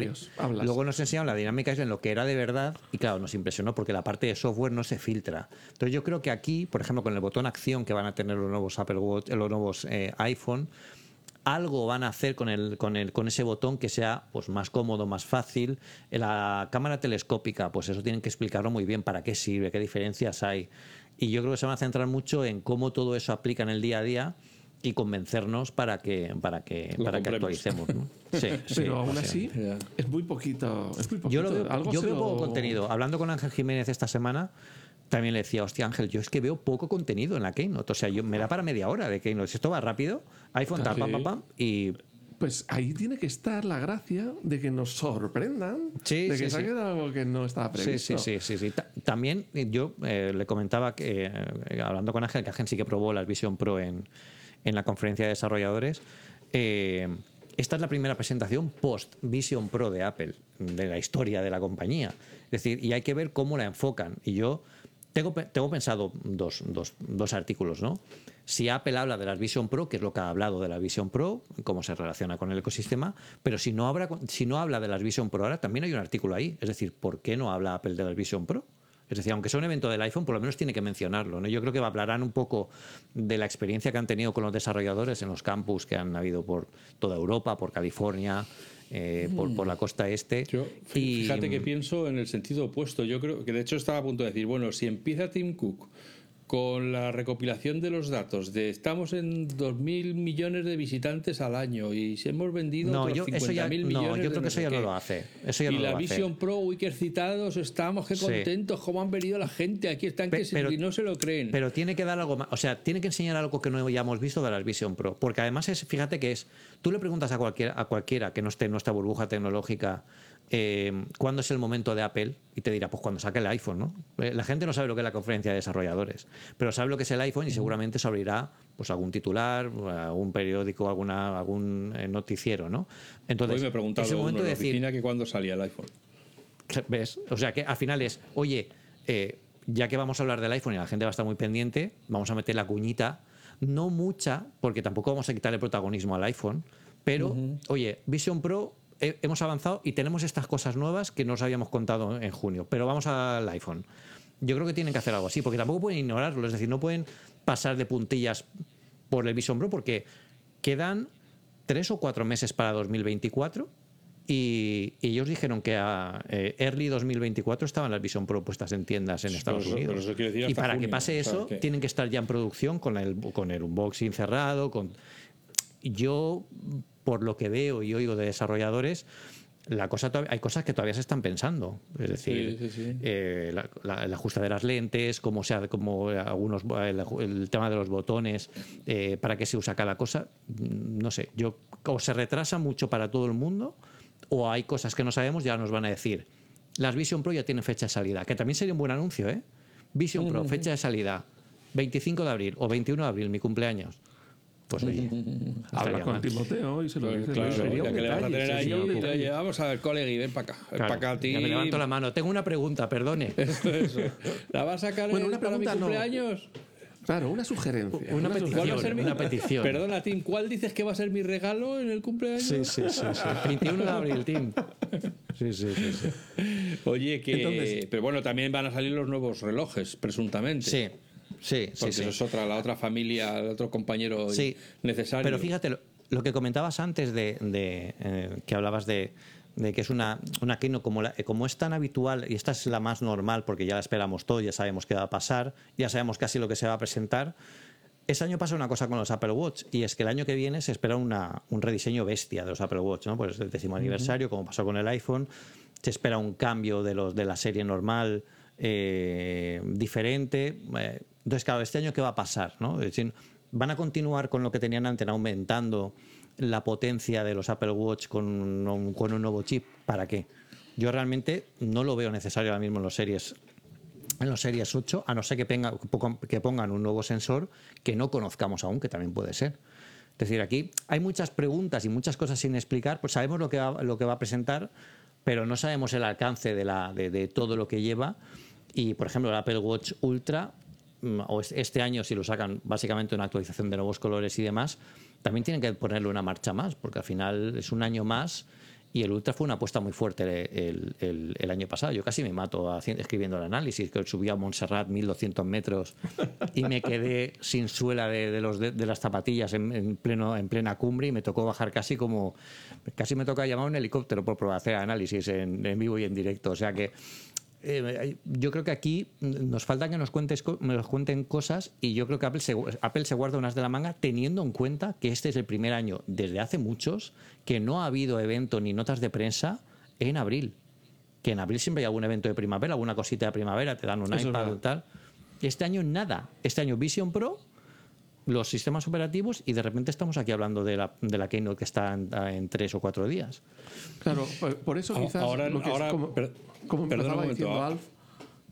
luego nos enseñaron la dinámica en lo que era de verdad y claro, nos impresionó porque la parte de software no se filtra. Entonces yo creo que aquí, por ejemplo, con el botón acción que van a tener los nuevos Apple Watch, eh, los nuevos eh, iPhone, algo van a hacer con el, con el, con ese botón que sea pues más cómodo, más fácil. La cámara telescópica, pues eso tienen que explicarlo muy bien, para qué sirve, qué diferencias hay. Y yo creo que se van a centrar mucho en cómo todo eso aplica en el día a día y convencernos para que para que Lo para que actualicemos ¿no? sí, sí, Pero aún así, es muy poquito. Es muy poquito. Yo, lo veo, Algo yo se veo lo- poco contenido. Hablando con Ángel Jiménez esta semana, también le decía, hostia Ángel, yo es que veo poco contenido en la Keynote. O sea, yo, me da para media hora de Keynote. Si esto va rápido, iPhone, tal, Sí. pam, pam, pam, y Pues ahí tiene que estar la gracia de que nos sorprendan. Sí, de sí, que sí. saquen algo que no estaba Sí, previsto. sí, sí, sí, sí. Ta- También eh, yo eh, le comentaba que, eh, hablando con Ángel, que Ángel sí que probó las Vision Pro en, en la conferencia de desarrolladores. eh, esta es la primera presentación post Vision Pro de Apple, de la historia de la compañía. Es decir, y hay que ver cómo la enfocan. Y yo tengo, tengo pensado dos, dos, dos artículos, ¿no? Si Apple habla de las Vision Pro, que es lo que ha hablado de la Vision Pro, cómo se relaciona con el ecosistema, pero si no, habla, si no habla de las Vision Pro ahora, también hay un artículo ahí. Es decir, ¿por qué no habla Apple de las Vision Pro? Es decir, aunque sea un evento del iPhone, por lo menos tiene que mencionarlo. ¿no? Yo creo que hablarán un poco de la experiencia que han tenido con los desarrolladores en los campus que han habido por toda Europa, por California, eh, por, por la costa este. Yo, Y- fíjate que pienso en el sentido opuesto. Yo creo que de hecho estaba a punto de decir, bueno, si empieza Tim Cook con la recopilación de los datos de estamos en 2.000 millones de visitantes al año y si hemos vendido No, otros yo, eso 50.000 ya, millones no, yo de creo que eso ya no lo hace. Eso ya y no la lo hace. Vision Pro, uy, qué excitados estamos, qué Sí. contentos, cómo han venido la gente, aquí están que se- pero- y no se lo creen. Pero tiene que dar algo más, o sea, tiene que enseñar algo que no hayamos visto de la Vision Pro, porque además es, fíjate que es, tú le preguntas a cualquiera, a cualquiera que no esté en nuestra burbuja tecnológica eh, cuándo es el momento de Apple y te dirá, pues cuando saque el iPhone, ¿no? Eh, La gente no sabe lo que es la conferencia de desarrolladores, pero sabe lo que es el iPhone y seguramente se abrirá pues algún titular, algún periódico, alguna, algún eh, noticiero, ¿no? Entonces, Hoy me preguntaba momento en de decir, que cuándo salía el iPhone. ¿Ves? O sea que al final es, oye, eh, ya que vamos a hablar del iPhone y la gente va a estar muy pendiente, vamos a meter la cuñita, no mucha, porque tampoco vamos a quitarle protagonismo al iPhone, pero, oye, Vision Pro hemos avanzado y tenemos estas cosas nuevas que no os habíamos contado en junio, pero vamos al iPhone. Yo creo que tienen que hacer algo así, porque tampoco pueden ignorarlo, es decir, no pueden pasar de puntillas por el Vision Pro, porque quedan tres o cuatro meses para 2024 y, y ellos dijeron que a eh, Early 2024 estaban las Vision Pro puestas en tiendas en Estados Unidos. pero eso quiere decir y para que pase eso, que- tienen que estar ya en producción con el, con el unboxing cerrado. Con... Yo, por lo que veo y oigo de desarrolladores, la cosa hay cosas que todavía se están pensando. Es decir, Sí, sí, sí. eh, la- la- el ajuste de las lentes, cómo sea, como algunos el, el tema de los botones, eh, para qué se usa cada cosa, mm, no sé. Yo o se retrasa mucho para todo el mundo, o hay cosas que no sabemos, ya nos van a decir. Las Vision Pro ya tienen fecha de salida, que también sería un buen anuncio, ¿eh? Vision Pro, fecha de salida, 25 de abril o 21 de abril, mi cumpleaños. Pues oye, Habla con. Timoteo y se lo dice. claro, Sería que le vas a tener ahí, sería un y te detalle. oye, vamos a ver, colegui, ven para acá, ven Claro, para acá, ya me levanto la mano. Tengo una pregunta, perdone. ¿La vas a sacar Bueno, eh, una para mi pregunta no. cumpleaños? Claro, una sugerencia. Una petición. ¿Cuál va a ser mi... una petición. Perdona, Tim, ¿cuál dices que va a ser mi regalo en el cumpleaños? Sí, sí, sí, sí. 21 de abril, Tim. Sí, sí, sí. sí. Oye, que... Entonces- Pero bueno, también van a salir los nuevos relojes, presuntamente. Sí, sí, sí. Porque sí. eso es otra, la otra familia, el otro compañero Sí. necesario. Pero fíjate, lo, lo que comentabas antes de, de, eh, que hablabas de, de que es una, una keynote como, la- como es tan habitual, y esta es la más normal porque ya la esperamos todo, ya sabemos qué va a pasar, ya sabemos casi lo que se va a presentar. Ese año pasa una cosa con los Apple Watch y es que el año que viene se espera una, un rediseño bestia de los Apple Watch, ¿no? Pues es el décimo aniversario, como pasó con el iPhone. Se espera un cambio de los de la serie normal eh, diferente. Eh, entonces, claro, este año qué va a pasar, ¿no? Es decir, van a continuar con lo que tenían antes, aumentando la potencia de los Apple Watch con un, nuevo chip. ¿Para qué? Yo realmente no lo veo necesario ahora mismo en los series en los Series 8, a no ser que, que pongan un nuevo sensor que no conozcamos aún, que también puede ser. Es decir, aquí hay muchas preguntas y muchas cosas sin explicar, pues sabemos lo que va, lo que va a presentar, pero no sabemos el alcance de, la, de, todo lo que lleva. Y, por ejemplo, el Apple Watch Ultra, o este año, si lo sacan básicamente una actualización de nuevos colores y demás, también tienen que ponerle una marcha más, porque al final es un año más y el Ultra fue una apuesta muy fuerte el, año pasado. Yo casi me mato escribiendo el análisis, que subí a Montserrat 1200 metros y me quedé sin suela de, los, de, las zapatillas en, pleno, en plena cumbre y me tocó bajar casi como. Casi me toca llamar un helicóptero por probar hacer análisis en, en vivo y en directo. O sea que eh, yo creo que aquí nos falta que nos, cuentes, nos cuenten cosas y yo creo que Apple se, Apple se guarda unas de la manga teniendo en cuenta que este es el primer año desde hace muchos que no ha habido evento ni notas de prensa en abril. Que en abril siempre hay algún evento de primavera, alguna cosita de primavera, te dan un iPad o tal. Este año nada. Este año Vision Pro los sistemas operativos y de repente estamos aquí hablando de la, de la Keynote que está en, tres o cuatro días. Claro, por eso quizás ahora, como,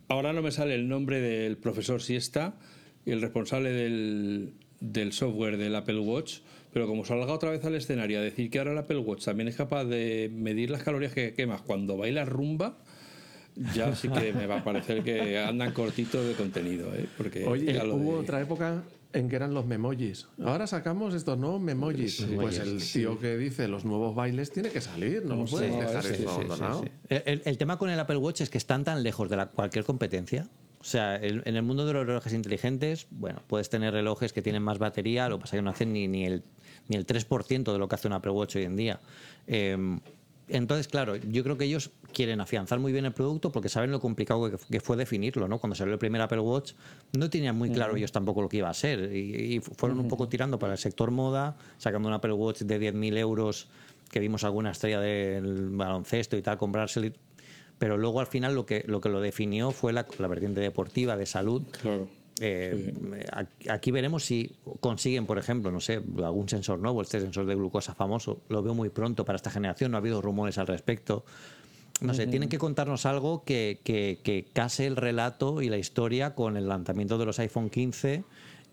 Ahora no me sale el nombre del profesor Siesta, el responsable del, del software del Apple Watch, pero como salga otra vez al escenario a decir que ahora el Apple Watch también es capaz de medir las calorías que quemas cuando baila rumba, ya sí que me va a parecer que andan cortitos de contenido. ¿eh? Porque Oye, hubo otra época en que eran los memojis. Ahora sacamos estos nuevos memojis. pues el tío que dice los nuevos bailes tiene que salir, no puedes dejar esto El, tema con el Apple Watch es que están tan lejos de la, cualquier competencia. O sea, en el mundo de los relojes inteligentes, bueno, puedes tener relojes que tienen más batería, lo que pasa es que no hacen ni, ni, el, ni el 3% de lo que hace un Apple Watch hoy en día. Eh, entonces, claro, yo creo que ellos quieren afianzar muy bien el producto porque saben lo complicado que, fue definirlo, ¿no? Cuando salió el primer Apple Watch no tenían muy claro ellos tampoco lo que iba a ser y, fueron un poco tirando para el sector moda, sacando un Apple Watch de 10.000 euros que vimos alguna estrella del baloncesto y tal, comprárselo. Pero luego al final lo que lo, que lo definió fue la, la vertiente deportiva, de salud. Claro eh, aquí veremos si consiguen, por ejemplo, no sé, algún sensor nuevo, este sensor de glucosa famoso. Lo veo muy pronto para esta generación, no ha habido rumores al respecto. No sé, tienen que contarnos algo que, que, case el relato y la historia con el lanzamiento de los iPhone 15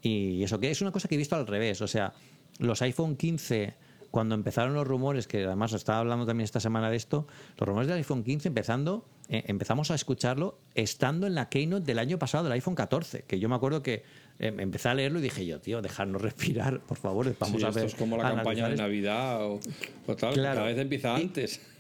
y eso que es una cosa que he visto al revés. O sea, los iPhone 15 cuando empezaron los rumores, que además estaba hablando también esta semana de esto, los rumores del iPhone 15 empezando, eh, empezamos a escucharlo estando en la keynote del año pasado del iPhone 14, que yo me acuerdo que eh, empecé a leerlo y dije yo, tío, dejarnos respirar, por favor, vamos a ver. Esto es como la campaña de Navidad o, tal, cada vez empieza antes.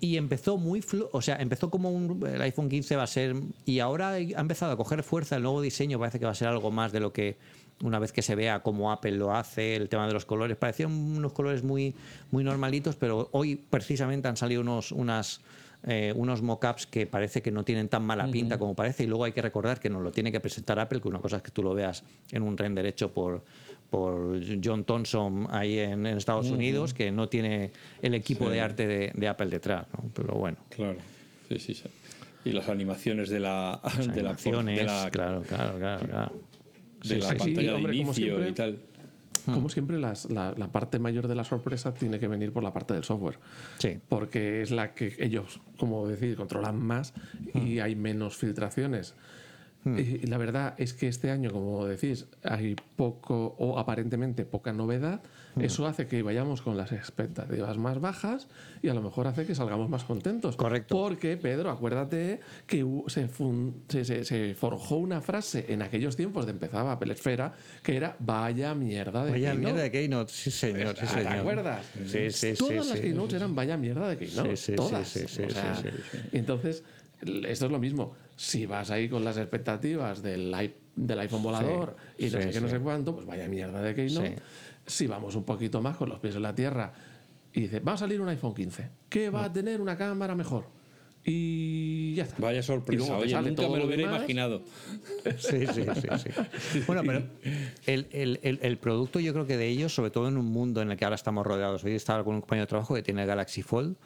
Y, empezó muy, o sea, empezó como un, el iPhone 15 va a ser, y ahora ha empezado a coger fuerza el nuevo diseño, parece que va a ser algo más de lo que una vez que se vea cómo Apple lo hace, el tema de los colores, parecían unos colores muy, muy normalitos, pero hoy precisamente han salido unos, unas, eh, unos mockups que parece que no tienen tan mala pinta como parece, y luego hay que recordar que nos lo tiene que presentar Apple, que una cosa es que tú lo veas en un render hecho por, por John Thompson ahí en, Estados Unidos, que no tiene el equipo de arte de, Apple detrás, pero bueno. Claro, sí, sí, Y las animaciones de la... de la, claro, claro, claro de la pantalla de inicio y tal. Como siempre, la, la, parte mayor de la sorpresa tiene que venir por la parte del software. Sí. Porque es la que ellos, como decir, controlan más y hay menos filtraciones. Hmm. Y la verdad es que este año, como decís, hay poco o aparentemente poca novedad. Hmm. Eso hace que vayamos con las expectativas más bajas y a lo mejor hace que salgamos más contentos. Correcto. Porque, Pedro, acuérdate que se, se, forjó una frase en aquellos tiempos de empezaba Apple Esfera que era vaya mierda de Vaya mierda de Keynote, sí señor. Sí, ¿Te acuerdas? Sí, sí, Todas las Keynotes eran vaya mierda de Keynote. Sí, sí, Todas. Sí, sí, Entonces, esto es lo mismo si vas ahí con las expectativas del, del iPhone volador y no sé qué, no sé cuánto, pues vaya mierda de que no. Si vamos un poquito más con los pies en la tierra y dice, va a salir un iPhone 15, que va a mm. tener una cámara mejor. Y ya está. Vaya sorpresa, oye, nunca me lo hubiera imaginado. Sí, sí, sí, sí. Bueno, pero el, el, el, producto yo creo que de ellos, sobre todo en un mundo en el que ahora estamos rodeados, hoy estaba con un compañero de trabajo que tiene el Galaxy Fold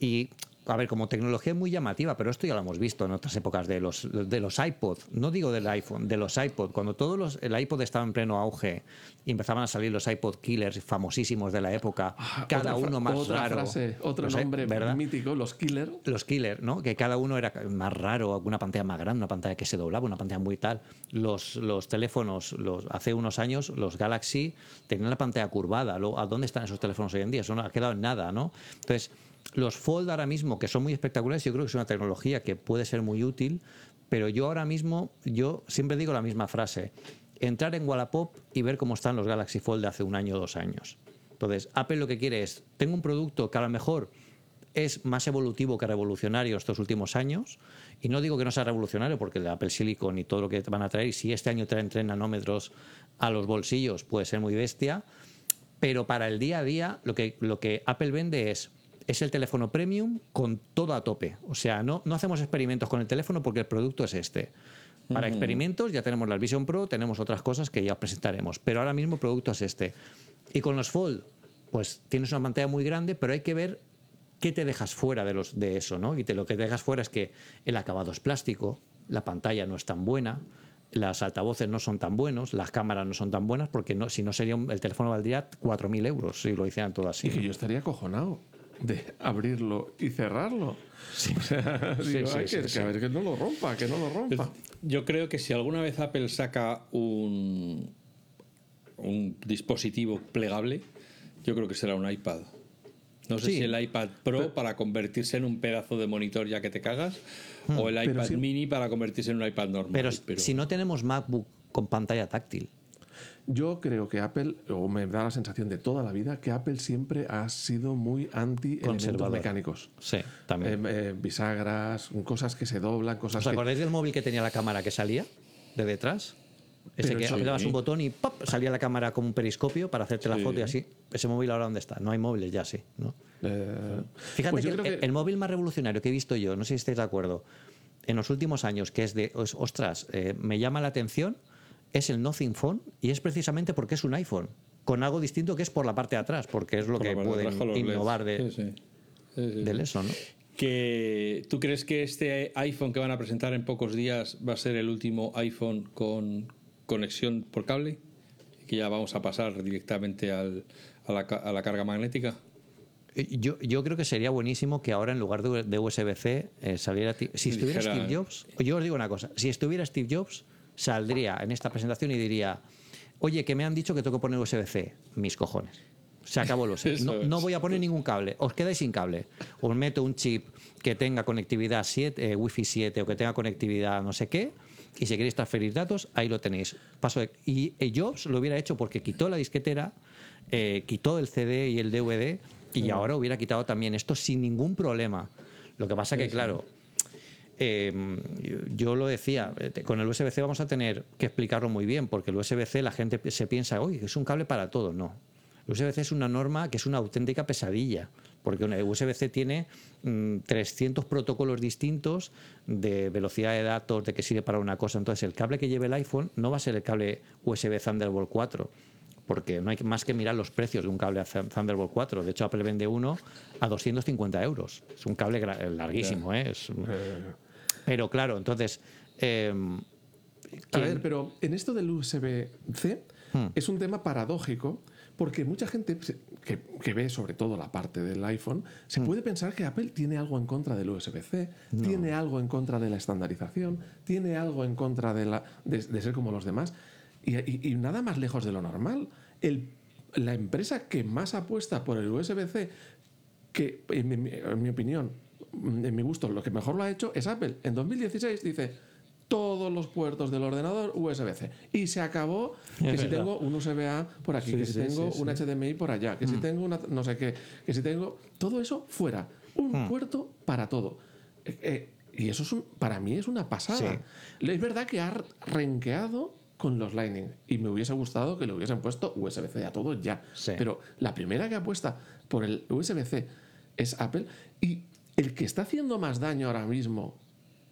y a ver, como tecnología muy llamativa, pero esto ya lo hemos visto en otras épocas de los, de los iPod, no digo del iPhone, de los iPod, cuando todos los, el iPod estaba en pleno auge y empezaban a salir los iPod killers famosísimos de la época, Ah, cada otra uno más otra raro. frase, otro nombre ¿verdad? mítico, los killer. los killer, ¿no? Que cada uno era más raro, una pantalla más grande, una pantalla que se doblaba, una pantalla muy tal. Los, los teléfonos, los, hace unos años, los Galaxy tenían la pantalla curvada. ¿A dónde están esos teléfonos hoy en día? Eso no ha quedado en nada, ¿no? Entonces, los Fold ahora mismo, que son muy espectaculares, yo creo que es una tecnología que puede ser muy útil, pero yo ahora mismo, yo siempre digo la misma frase. Entrar en Wallapop y ver cómo están los Galaxy Fold de hace un año o dos años. Entonces, Apple lo que quiere es, tengo un producto que a lo mejor es más evolutivo que revolucionario estos últimos años. Y no digo que no sea revolucionario, porque el Apple Silicon y todo lo que van a traer, y si este año traen 3 nanómetros a los bolsillos, puede ser muy bestia. Pero para el día a día, lo que, lo que Apple vende es, es el teléfono premium con todo a tope. O sea, no, no hacemos experimentos con el teléfono porque el producto es este. Para experimentos ya tenemos la Vision Pro, tenemos otras cosas que ya os presentaremos. Pero ahora mismo el producto es este. Y con los Fold, pues tienes una pantalla muy grande, pero hay que ver qué te dejas fuera de, los, de eso, ¿no? Y te, lo que te dejas fuera es que el acabado es plástico, la pantalla no es tan buena, las altavoces no son tan buenos, las cámaras no son tan buenas, porque no, si no sería un- el teléfono valdría 4.000 euros si lo hicieran todo así. Y que yo estaría acojonado de abrirlo y cerrarlo. O sea, Sí, digo, sí, "Ay, sí, que, sí. que a ver, que no lo rompa, que no lo rompa. Yo creo que si alguna vez Apple saca un, un dispositivo plegable, yo creo que será un iPad. No sé Sí. si el iPad Pro para convertirse en un pedazo de monitor ya que te cagas, o el iPad mini para convertirse en un iPad normal. pero, si no tenemos MacBook con pantalla táctil, Yo creo que Apple, o me da la sensación de toda la vida, que Apple siempre ha sido muy anti elementos mecánicos. sí, también. Eh, eh, bisagras, cosas que se doblan, cosas ¿Os que... acordáis del móvil que tenía la cámara que salía de detrás? Ese que sí. un botón y ¡pop! salía la cámara como un periscopio para hacerte la foto y así. Ese móvil ahora dónde está? No hay móviles ya, sí. ¿no? eh, Fíjate pues que, el, creo que- el móvil más revolucionario que he visto yo, no sé si estáis de acuerdo, en los últimos años, que es de, os- ostras, eh, me llama la atención, es el Nothing Phone y es precisamente porque es un iPhone, con algo distinto que es por la parte de atrás, porque es lo Por que pueden innovar de, Sí, sí. Sí, sí. del eso, ¿no? Que, ¿Tú crees que este iPhone que van a presentar en pocos días va a ser el último iPhone con conexión por cable? ¿Y que ya vamos a pasar directamente al- a, la, ca- a la carga magnética? Eh, Yo, yo creo que sería buenísimo que ahora en lugar de, de USB-C eh, saliera... Si estuviera Steve Jobs, yo os digo una cosa, si estuviera Steve Jobs, saldría en esta presentación y diría, oye, que me han dicho que tengo que poner USB-C, mis cojones. Se acabó el USB. No, no voy a poner ningún cable, os quedáis sin cable. Os meto un chip que tenga conectividad 7, eh, Wi-Fi 7 o que tenga conectividad no sé qué, y si queréis transferir datos, ahí lo tenéis. Paso de- y Jobs lo hubiera hecho porque quitó la disquetera, eh, quitó el CD y el DVD y ahora hubiera quitado también esto sin ningún problema. Lo que pasa que, claro, eh, yo, lo decía, eh, con el USB-C vamos a tener que explicarlo muy bien, porque el USB-C la gente se piensa, oye, es un cable para todo. No. El USB-C es una norma que es una auténtica pesadilla, porque el USB-C tiene mm, 300 protocolos distintos de velocidad de datos, de que sirve para una cosa. Entonces, el cable que lleve el iPhone no va a ser el cable USB Thunderbolt 4, porque no hay más que mirar los precios de un cable Thunderbolt 4. De hecho, Apple vende uno a 250 euros. Es un cable larguísimo, ¿eh? Es pero claro, entonces. eh, A ver, pero en esto del USB-C Hmm. es un tema paradójico porque mucha gente que, que ve sobre todo la parte del iPhone Hmm. se puede pensar que Apple tiene algo en contra del USB-C, tiene algo en contra de la estandarización, tiene algo en contra de, la, de, de ser como los demás y, y- y nada más lejos de lo normal. El- la empresa que más apuesta por el USB-C, que en mi, en mi opinión, en mi gusto, lo que mejor lo ha hecho es Apple. En 2016 dice todos los puertos del ordenador USB-C. Y se acabó que Es si verdad. tengo un USB-A por aquí, Sí, que si sí, tengo sí, un. HDMI por allá, que si tengo una no sé qué, que si tengo todo eso fuera, un puerto para todo. Eh, eh, y eso es un- para mí es una pasada. Es verdad que ha renqueado con los Lightning y me hubiese gustado que le hubiesen puesto USB-C a todo ya. Sí. Pero la primera que apuesta por el USB-C es Apple y el que está haciendo más daño ahora mismo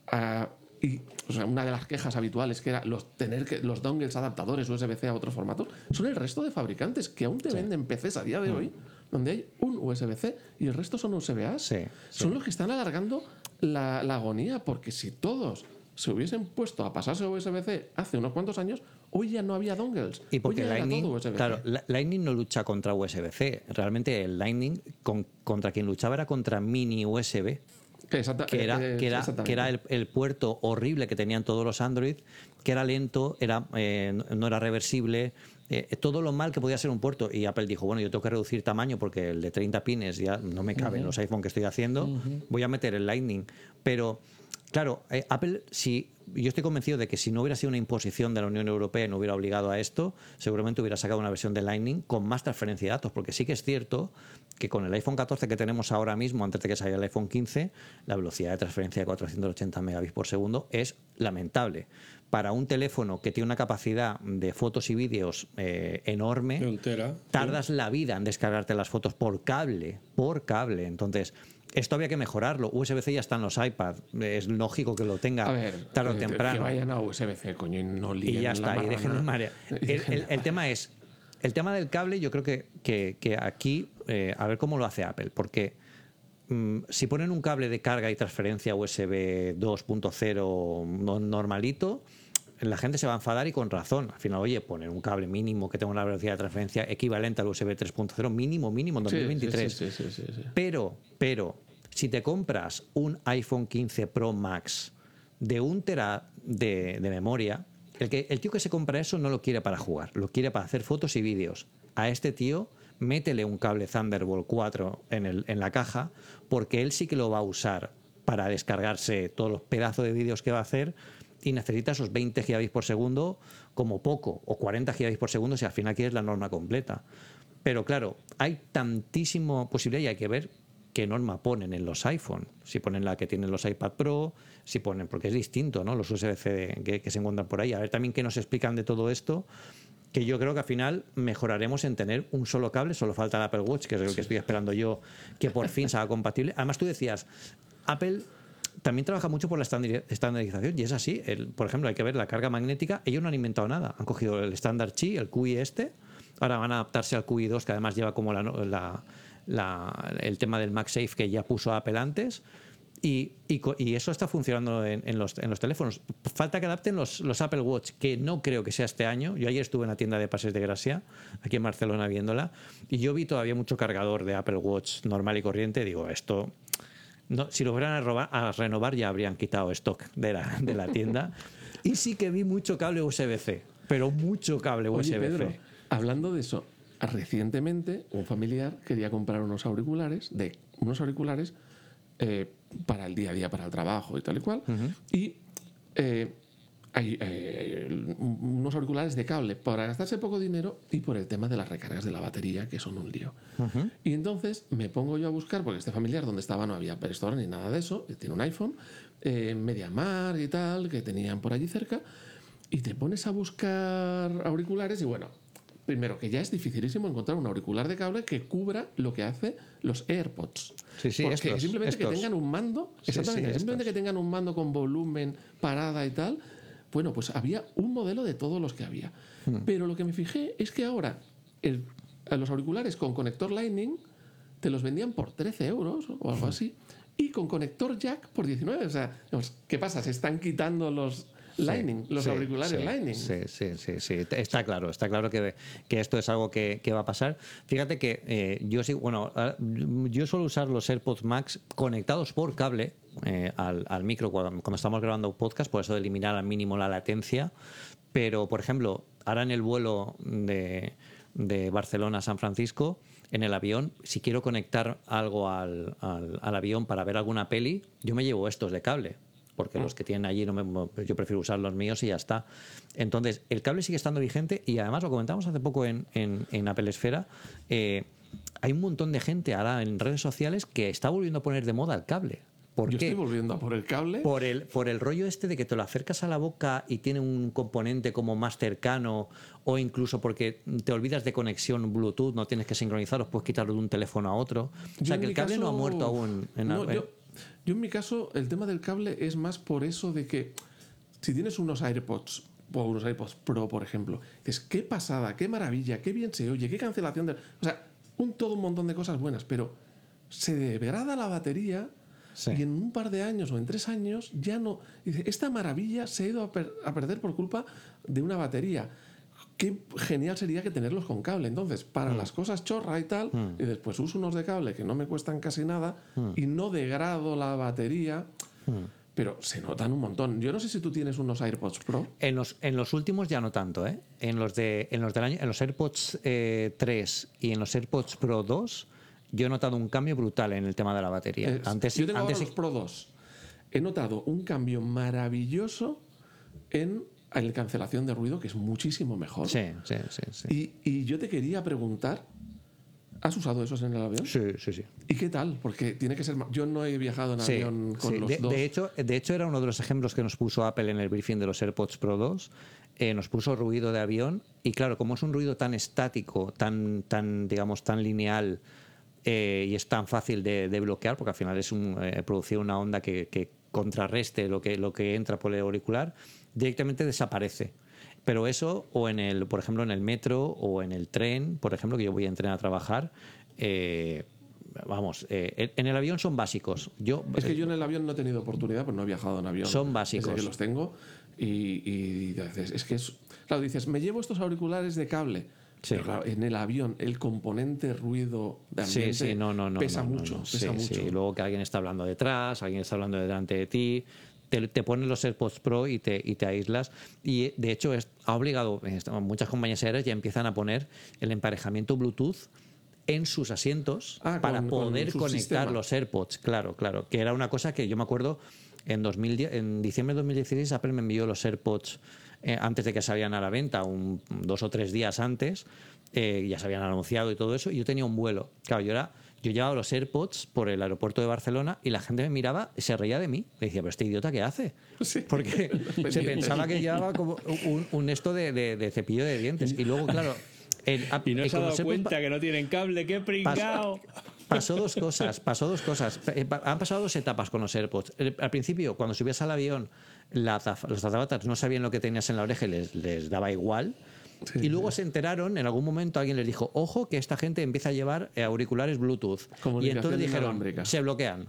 a- y o sea, una de las quejas habituales que era los tener que los dongles adaptadores USB-C a otros formatos son el resto de fabricantes que aún te venden PCs a día de hoy donde hay un USB-C y el resto son USB-A. Sí, Son los que están alargando la, la agonía, porque si todos se hubiesen puesto a pasarse a USB-C hace unos cuantos años, hoy ya no había dongles. Y porque hoy ya era Lightning, todo USB-C. claro, la- Lightning no lucha contra USB-C. Realmente el Lightning con- contra quien luchaba era contra mini USB, exacta- que era, eh, que era, que era el, el puerto horrible que tenían todos los Android, que era lento, era, eh, no era reversible, eh, todo lo mal que podía ser un puerto. Y Apple dijo, bueno, yo tengo que reducir tamaño porque el de 30 pines ya no me cabe en los iPhone que estoy haciendo, voy a meter el Lightning. Pero, claro, eh, Apple, si yo estoy convencido de que si no hubiera sido una imposición de la Unión Europea y no hubiera obligado a esto, seguramente hubiera sacado una versión de Lightning con más transferencia de datos, porque sí que es cierto que con el iPhone 14 que tenemos ahora mismo, antes de que salga el iPhone 15, la velocidad de transferencia de 480 megabits por segundo es lamentable. Para un teléfono que tiene una capacidad de fotos y vídeos eh, enorme, tardas la vida en descargarte las fotos por cable, por cable. Entonces, esto había que mejorarlo. USB-C ya está en los iPad. Es lógico que lo tenga ver, tarde o temprano. Que vayan a USB-C, coño, y no y ya la está, y dejen El, el- el tema es, el tema del cable, yo creo que, que- que aquí, eh, a ver cómo lo hace Apple, porque mm, si ponen un cable de carga y transferencia USB 2.0 no- normalito, la gente se va a enfadar y con razón. Al final, oye, poner un cable mínimo que tenga una velocidad de transferencia equivalente al USB 3.0, mínimo, mínimo en Sí, sí, 2023. Sí, sí, sí, sí, sí. Pero, pero, si te compras un iPhone 15 Pro Max de un tera de, de memoria, el, que, el tío que se compra eso no lo quiere para jugar, lo quiere para hacer fotos y vídeos. A este tío, métele un cable Thunderbolt 4 en, el, en la caja, porque él sí que lo va a usar para descargarse todos los pedazos de vídeos que va a hacer y necesita esos 20 gigabits por segundo como poco, o 40 gigabits por segundo si al final quieres la norma completa. Pero claro, hay tantísimo posibilidad y hay que ver qué norma ponen en los iPhone. Si ponen la que tienen los iPad Pro, si ponen, porque es distinto, ¿no? Los USB-C que, que se encuentran por ahí. A ver también qué nos explican de todo esto, que yo creo que al final mejoraremos en tener un solo cable, solo falta el Apple Watch, que es el que estoy esperando yo, que por fin sea compatible. Además, tú decías, Apple también trabaja mucho por la estandari- estandarización y es así. El- por ejemplo, hay que ver la carga magnética. Ellos no han inventado nada. Han cogido el estándar Qi, el QI este. Ahora van a adaptarse al QI 2, que además lleva como la, la- la- el tema del MagSafe que ya puso Apple antes. Y, eso está funcionando en, en los, en los teléfonos. Falta que adapten los, los Apple Watch, que no creo que sea este año. Yo ayer estuve en la tienda de Pases de Gracia, aquí en Barcelona, viéndola, y yo vi todavía mucho cargador de Apple Watch normal y corriente. Digo, esto no, si lo fueran a, robar- a renovar ya habrían quitado stock de la, de la tienda. Y sí que vi mucho cable USB-C, pero mucho cable USB-C. Hablando de eso, recientemente un familiar quería comprar unos auriculares, de unos auriculares eh, para el día a día, para el trabajo y tal y cual. Y eh, hay eh, unos auriculares de cable para gastarse poco dinero y por el tema de las recargas de la batería, que son un lío. Y entonces me pongo yo a buscar, porque este familiar donde estaba no había Apple Store ni nada de eso, tiene un iPhone, eh, MediaMar y tal, que tenían por allí cerca, y te pones a buscar auriculares y bueno, primero que ya es dificilísimo encontrar un auricular de cable que cubra lo que hace los AirPods. Sí, sí, Porque estos, simplemente estos. que tengan un mando, Sí, exactamente, sí, simplemente estos. que tengan un mando con volumen, parada y tal. Bueno, pues había un modelo de todos los que había. Hmm. Pero lo que me fijé es que ahora el- los auriculares con conector Lightning te los vendían por 13 euros o algo así. Y con conector jack por 19. O sea, ¿qué pasa? Se están quitando los Lightning, los Sí, auriculares sí, Lightning. Sí, sí, sí, sí. Está claro, está claro que, que esto es algo que, que va a pasar. Fíjate que eh, yo sí, bueno, ah, yo suelo usar los AirPods Max conectados por cable eh, al, al micro cuando, cuando estamos grabando podcast, por eso de eliminar al mínimo la latencia. Pero, por ejemplo, ahora en el vuelo de, de Barcelona a San Francisco, en el avión, si quiero conectar algo al, al- al avión para ver alguna peli, yo me llevo estos de cable porque los que tienen allí no me- yo prefiero usar los míos y ya está. Entonces, el cable sigue estando vigente y además lo comentamos hace poco en, en, en Apple Esfera. eh, hay un montón de gente ahora en redes sociales que está volviendo a poner de moda el cable. ¿Por Yo qué? estoy volviendo a por el cable. Por el, por el rollo este de que te lo acercas a la boca y tiene un componente como más cercano o incluso porque te olvidas de conexión Bluetooth, no tienes que sincronizarlos, puedes quitarlo de un teléfono a otro. O Yo sea en que el cable no ha caso- muerto aún. En No, la- yo, yo en mi caso, el tema del cable es más por eso de que si tienes unos AirPods o unos AirPods Pro, por ejemplo, dices, qué pasada, qué maravilla, qué bien se oye, qué cancelación de... O sea, un todo un montón de cosas buenas, pero se degrada la batería Sí. y en un par de años o en tres años ya no. Dice, esta maravilla se ha ido a, per- a perder por culpa de una batería. Qué genial sería que tenerlos con cable. Entonces, para las cosas chorra y tal, y después uso unos de cable que no me cuestan casi nada y no degrado la batería, pero se notan un montón. Yo no sé si tú tienes unos AirPods Pro. En los, en los últimos ya no tanto, ¿eh? En los, de, en los del año, en los AirPods eh, 3 y en los AirPods Pro 2, yo he notado un cambio brutal en el tema de la batería. Eh, antes yo tengo antes ahora los Pro 2. He notado un cambio maravilloso en la cancelación de ruido, que es muchísimo mejor. Sí, sí, sí. Sí, Y, y yo te quería preguntar, ¿has usado esos en el avión? sí, sí. sí. ¿Y qué tal? Porque tiene que ser... Yo no he viajado en Sí, avión con sí. los de, dos. de hecho, de hecho, era uno de los ejemplos que nos puso Apple en el briefing de los AirPods Pro 2. Eh, nos puso ruido de avión y claro, como es un ruido tan estático, tan, tan digamos, tan lineal eh, y es tan fácil de, de bloquear, porque al final es un, eh, producir una onda que, que contrarreste lo que, lo que entra por el auricular, directamente desaparece. Pero eso, o en el, por ejemplo, en el metro o en el tren, por ejemplo, que yo voy en tren a trabajar, eh, vamos, eh, en el avión son básicos. Yo, Es que yo en el avión no he tenido oportunidad, pues no he viajado en avión. Son básicos. que los tengo. Y, y es que es. Claro, dices, me llevo estos auriculares de cable. Sí. Pero claro, en el avión, el componente ruido de ambiente Sí, sí, no, no, no. pesa mucho. Pesa mucho. Y luego que alguien está hablando detrás, alguien está hablando delante de ti. Te, te ponen los AirPods Pro y te, y te aíslas. Y de hecho, es, ha obligado, muchas compañías aéreas ya empiezan a poner el emparejamiento Bluetooth en sus asientos Ah, para con- poder conectar sistema. los AirPods. Claro, claro. Que era una cosa que yo me acuerdo en, 2010, en diciembre de 2016, Apple me envió los AirPods eh, antes de que salieran a la venta, un, dos o tres días antes. eh, ya se habían anunciado y todo eso. Y yo tenía un vuelo. Claro, yo era. Yo llevaba los AirPods por el aeropuerto de Barcelona y la gente me miraba y se reía de mí. Le decía, pero este idiota, ¿qué hace? Sí. Porque se Pendiente. pensaba que llevaba como un, un esto de, de- de cepillo de dientes. Y luego, claro. el- Y no se ha dado cuenta que no tienen cable, qué pringao. Pasó dos cosas, pasó dos cosas. Eh, Han pasado dos etapas con los AirPods. El- Al principio, cuando subías al avión, la los azafatas no sabían lo que tenías en la oreja y les, les daba igual. y luego se enteraron, en algún momento alguien les dijo, ojo que esta gente empieza a llevar eh, auriculares Bluetooth. Y entonces dijeron, se bloquean.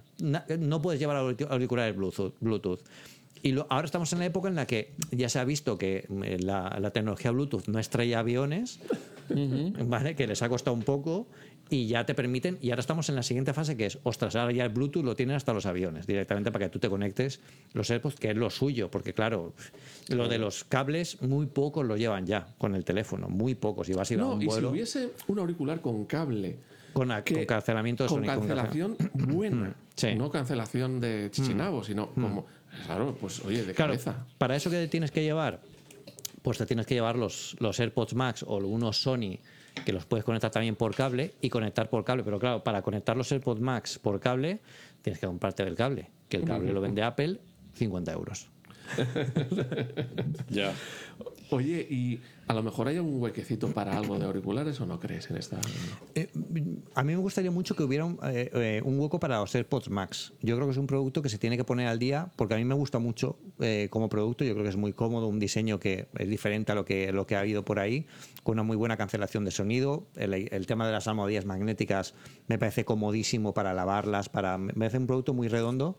No puedes llevar auric- auriculares Bluetooth. Y lo- ahora estamos en la época en la que ya se ha visto que eh, la, la tecnología Bluetooth no extrae aviones, ¿vale? que les ha costado un poco y ya te permiten. Y ahora estamos en la siguiente fase que es, ostras, ahora ya el Bluetooth lo tienen hasta los aviones directamente para que tú te conectes los AirPods, que es lo suyo, porque claro, lo de los cables muy pocos lo llevan ya con el teléfono, muy pocos. Y vas a ir a No, un y si vuelo hubiese un auricular con cable. con, a- que- con cancelamiento de con sonido, con cancelación buena. sí. No cancelación de chichinabo, sino como. Claro, pues oye, de Claro, cabeza. para eso que tienes que llevar, pues te tienes que llevar los, los AirPods Max o unos Sony que los puedes conectar también por cable y conectar por cable. Pero claro, para conectar los AirPods Max por cable, tienes que comprarte el cable. Que el cable lo vende Apple 50 euros. Ya. Oye, y a lo mejor hay un huequecito para algo de auriculares o no crees en esta. Eh, a mí me gustaría mucho que hubiera un, eh, eh, un hueco para los AirPods Max. Yo creo que es un producto que se tiene que poner al día porque a mí me gusta mucho eh, como producto. Yo creo que es muy cómodo, un diseño que es diferente a lo que, lo que ha habido por ahí, con una muy buena cancelación de sonido. El, el tema de las almohadillas magnéticas me parece comodísimo para lavarlas, para, me parece un producto muy redondo.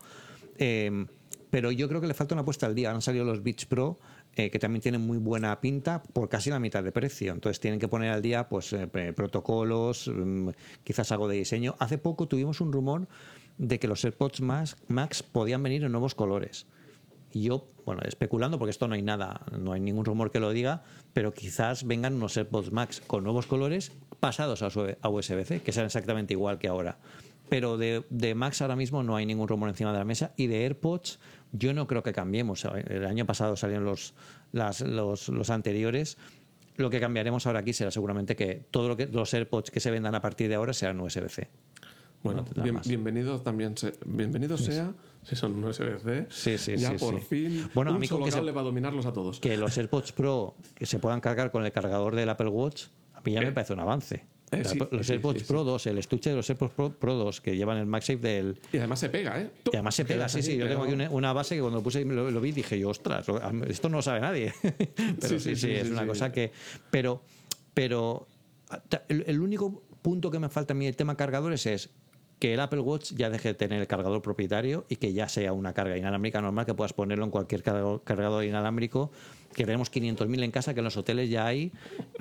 Eh, pero yo creo que le falta una puesta al día. Han salido los Beats Pro, eh, que también tienen muy buena pinta, por casi la mitad de precio. Entonces tienen que poner al día pues eh, protocolos, mm, quizás algo de diseño. Hace poco tuvimos un rumor de que los AirPods Max, podían venir en nuevos colores. Y yo, bueno, especulando, porque esto no hay nada, no hay ningún rumor que lo diga, pero quizás vengan unos AirPods Max con nuevos colores pasados a USB-C, que sean exactamente igual que ahora. Pero de, de Max ahora mismo no hay ningún rumor encima de la mesa. Y de AirPods, yo no creo que cambiemos. El año pasado salieron los, las- los, los anteriores. Lo que cambiaremos ahora aquí será seguramente que todos lo que, los AirPods que se vendan a partir de ahora serán USB-C. Bueno, No bien- bienvenido también. se- bienvenido sea, si son USB-C. Sí, sí, ya sí, por sí. fin. Bueno, a mí solo que se- cable para dominarlos a todos. que los AirPods Pro que se puedan cargar con el cargador del Apple Watch, a mí ya me parece un avance. Eh, sí, los sí, AirPods sí. Pro 2, el estuche de los AirPods Pro, Pro 2 que llevan el MagSafe del... Y además se pega, ¿eh? Y además se pega, sí, sí. Yo tengo aquí una, una base que cuando lo puse y lo, lo vi dije yo, ostras, esto no lo sabe nadie. pero sí, Sí, es una cosa que... Pero, pero el, el único punto que me falta a mí el tema cargadores es que el Apple Watch ya deje de tener el cargador propietario y que ya sea una carga inalámbrica normal que puedas ponerlo en cualquier cargador inalámbrico que tenemos 500.000 en casa que en los hoteles ya hay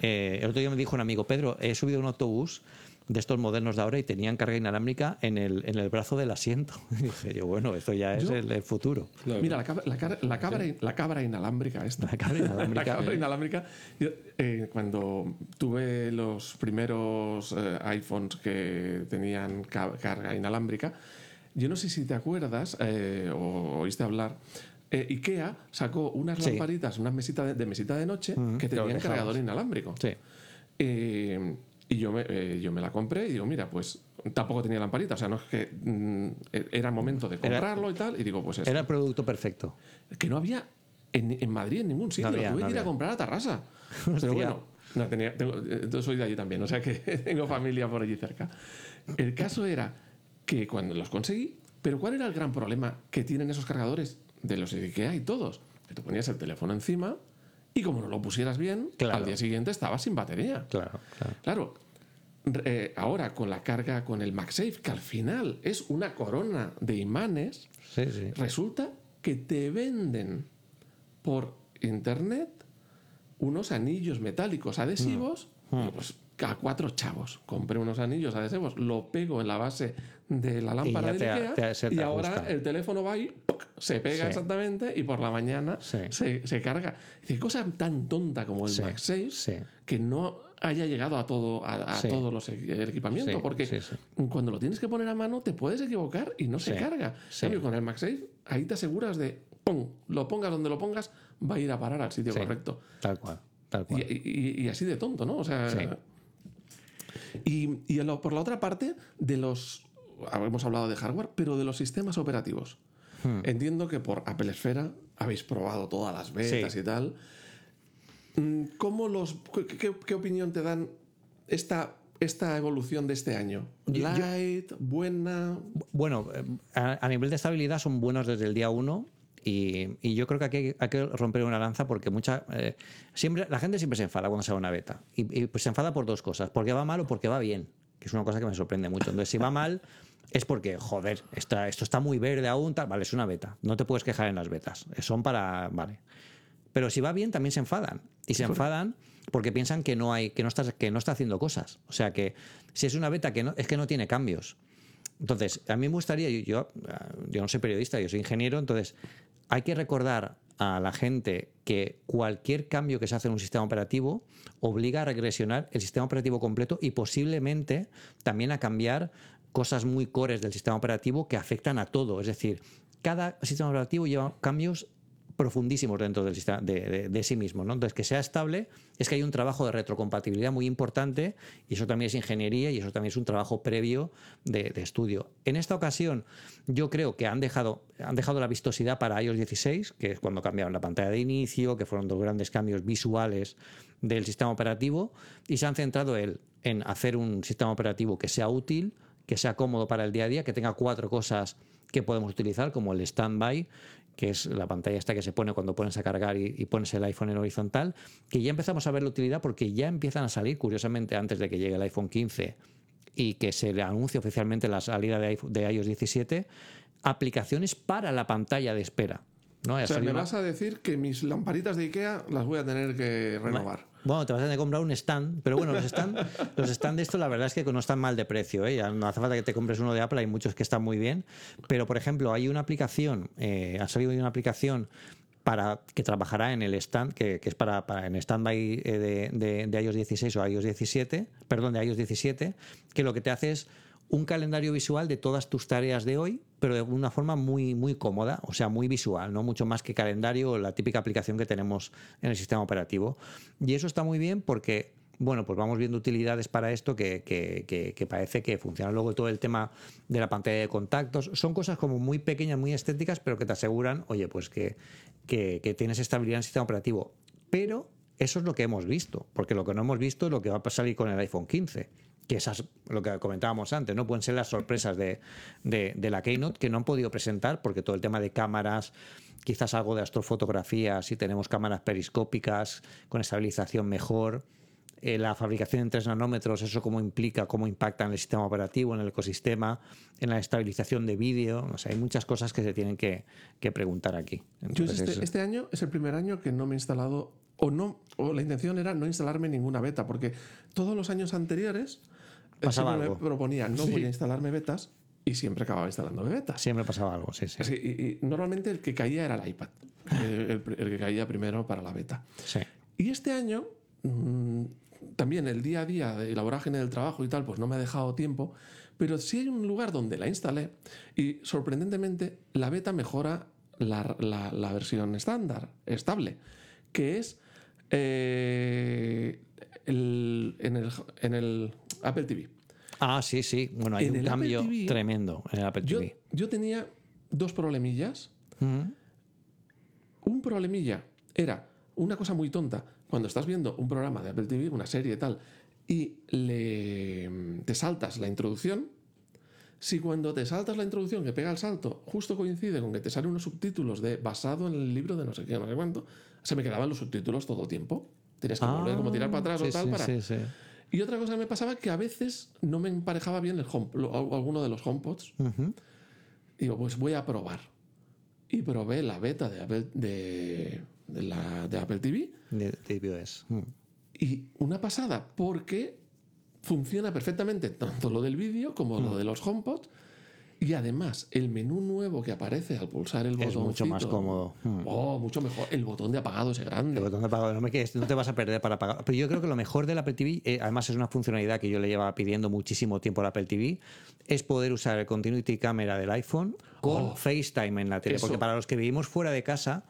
eh, el otro día me dijo un amigo Pedro he subido un autobús de estos modernos de ahora y tenían carga inalámbrica en el, en el brazo del asiento. Y dije yo, bueno, esto ya es Yo- el, el futuro. Mira, la, cabra- la, cara- la cabra, la cabra inalámbrica esta. La cabra inalámbrica. La cabra inalámbrica. Yo, eh, cuando tuve los primeros eh, iPhones que tenían ca- carga inalámbrica, yo no sé si te acuerdas eh, o oíste hablar. Eh, IKEA sacó unas Sí. lamparitas, unas mesitas de, de mesita de noche que que lo tenían dejabas. cargador inalámbrico. Sí. Eh, y yo me, eh, yo me la compré y digo, mira, pues tampoco tenía lamparita, o sea, no es que mm, era el momento de Era- comprarlo y tal, y digo, pues eso. Era el producto perfecto. Que no había en, en Madrid en ningún sitio, había, tuve no que ir a comprar a Tarrasa. Pero bueno, no tenía, tengo, yo soy de allí también, o sea que tengo familia por allí cerca. El caso era que cuando los conseguí, pero ¿cuál era el gran problema que tienen esos cargadores de los IKEA y todos? Que tú ponías el teléfono encima y como no lo pusieras bien, Claro. al día siguiente estabas sin batería. Claro, claro. Eh, ahora con la carga con el MagSafe, que al final es una corona de imanes, Sí, sí. resulta que te venden por internet unos anillos metálicos adhesivos. Mm. Digo, pues a cuatro chavos. Compré unos anillos adhesivos, lo pego en la base de la lámpara de Ikea te- se te y ahora el teléfono va y ¡puc! se pega Sí. exactamente y por la mañana Sí. se, se carga. Dice, cosa tan tonta como el Sí, MagSafe sí. que no haya llegado a todo a, todos los el equipamiento porque cuando lo tienes que poner a mano te puedes equivocar y no se carga. cambio, con el MagSafe ahí te aseguras de ¡pum! lo pongas donde lo pongas va a ir a parar al sitio correcto. Tal cual. Tal Y, cual. y- y así de tonto, ¿no? O sea. Sí. Y, y lo- por la otra parte, de los. Hemos hablado de hardware, pero de los sistemas operativos. Hmm. Entiendo que por Apple Esfera habéis probado todas las betas Sí. y tal. Mm, ¿Cómo los, qué, qué- opinión te dan esta, esta evolución de este año? Yo- yo- Light, buena. Bueno, eh, a, a nivel de estabilidad son buenos desde el día uno. Y, y yo creo que aquí hay, hay que romper una lanza porque mucha eh, siempre la gente siempre se enfada cuando sale una beta y, y, pues se enfada por dos cosas porque va mal o porque va bien que es una cosa que me sorprende mucho entonces si va mal es porque joder está, esto está muy verde aún tal vale es una beta. No te puedes quejar en las betas. Son para vale. Pero si va bien también se enfadan. Y se enfadan porque piensan que no hay que no está que no está haciendo cosas. O sea que si es una beta que no es que no tiene cambios. Entonces, a mí me gustaría, yo, yo, yo no soy periodista, yo soy ingeniero, entonces hay que recordar a la gente que cualquier cambio que se hace en un sistema operativo obliga a regresionar el sistema operativo completo y posiblemente también a cambiar cosas muy cores del sistema operativo que afectan a todo. Es decir, cada sistema operativo lleva cambios profundísimos dentro del sistema de, sí mismo. ¿no? Entonces, que sea estable es que hay un trabajo de retrocompatibilidad muy importante y eso también es ingeniería y eso también es un trabajo previo de, estudio. En esta ocasión, yo creo que han dejado, han dejado la vistosidad para iOS 16, que es cuando cambiaron la pantalla de inicio, que fueron dos grandes cambios visuales del sistema operativo, y se han centrado el- en hacer un sistema operativo que sea útil, que sea cómodo para el día a día, que tenga cuatro cosas que podemos utilizar, como el standby, que es la pantalla esta que se pone cuando pones a cargar y, y pones el iPhone en horizontal, que ya empezamos a ver la utilidad porque ya empiezan a salir, curiosamente, antes de que llegue el iPhone 15 y que se le anuncie oficialmente la salida de, iPhone- de iOS 17, aplicaciones para la pantalla de espera. O sea, me una- vas a decir que mis lamparitas de Ikea las voy a tener que renovar. Bueno, te vas a tener que comprar un stand, pero bueno, los stand, los stand de esto la verdad es que no están mal de precio, ¿eh? No hace falta que te compres uno de Apple, hay muchos que están muy bien, pero por ejemplo hay una aplicación, eh, ha salido una aplicación para que trabajará en el stand, que, que es para, para en standby eh, de, de, de iOS 16 o iOS 17, perdón, de iOS 17, que lo que te hace es un calendario visual de todas tus tareas de hoy, pero de una forma muy, muy cómoda, o sea, muy visual, no mucho más que calendario o la típica aplicación que tenemos en el sistema operativo. Y eso está muy bien porque, bueno, pues vamos viendo utilidades para esto que, que- parece que funciona. Luego todo el tema de la pantalla de contactos, son cosas como muy pequeñas, muy estéticas, pero que te aseguran, oye, pues que, que, que tienes estabilidad en el sistema operativo. Pero eso es lo que hemos visto, porque lo que no hemos visto es lo que va a salir con el iPhone 15 que esas, lo que comentábamos antes, ¿no? Pueden ser las sorpresas de, de- de la Keynote que no han podido presentar porque todo el tema de cámaras, quizás algo de astrofotografía, si tenemos cámaras periscópicas con estabilización mejor, eh, la fabricación en 3 nanómetros, eso cómo implica, cómo impacta en el sistema operativo, en el ecosistema, en la estabilización de vídeo. O sea, hay muchas cosas que se tienen que, que preguntar aquí. Yo este, este, año es el primer año que no me he instalado, o no, o la intención era no instalarme ninguna beta, porque todos los años anteriores Pasaba me algo. proponía no voy a instalarme betas y siempre acababa instalando betas. Siempre pasaba algo, sí, sí. Sí, y, y normalmente el que caía era el iPad, el, el- el que caía primero para la beta. Sí. Y este año, mm, también el día a día de la vorágine del trabajo y tal, pues no me ha dejado tiempo, pero sí hay un lugar donde la instalé y sorprendentemente la beta mejora la, la- la versión estándar, estable, que es eh, el- en, el, en el Apple TV. Ah, sí, sí. Bueno, hay En un cambio TV, tremendo en el Apple Yo, TV. yo tenía dos problemillas un problemilla era una cosa muy tonta. Cuando estás viendo un programa de Apple TV, una serie y tal, y le, te saltas la introducción, si cuando te saltas la introducción que pega el salto justo coincide con que te salen unos subtítulos de basado en el libro de no sé qué, no sé cuánto, se me quedaban los subtítulos todo el tiempo. Tienes que volver como tirar para atrás Ah, o sí, tal sí, para... sí, sí. Y otra cosa que me pasaba que a veces no me emparejaba bien el home, lo- alguno de los HomePods. Ujú. Digo, pues voy a probar. Y probé la beta de Apple, de, de la, de Apple TV. De, de iOS. Mm. Y una pasada, porque funciona perfectamente tanto lo del vídeo como Mm. lo de los HomePod. Y además, el menú nuevo que aparece al pulsar el botón. Es mucho más cómodo. Mm. Oh, mucho mejor. El botón de apagado ese grande. El botón de apagado, no, me quedes- no te vas a perder para apagar. Pero yo creo que lo mejor del Apple TV, eh, además es una funcionalidad que yo le llevaba pidiendo muchísimo tiempo al Apple TV, es poder usar el Continuity Camera del iPhone con Oh. FaceTime en la tele. Eso. Porque para los que vivimos fuera de casa,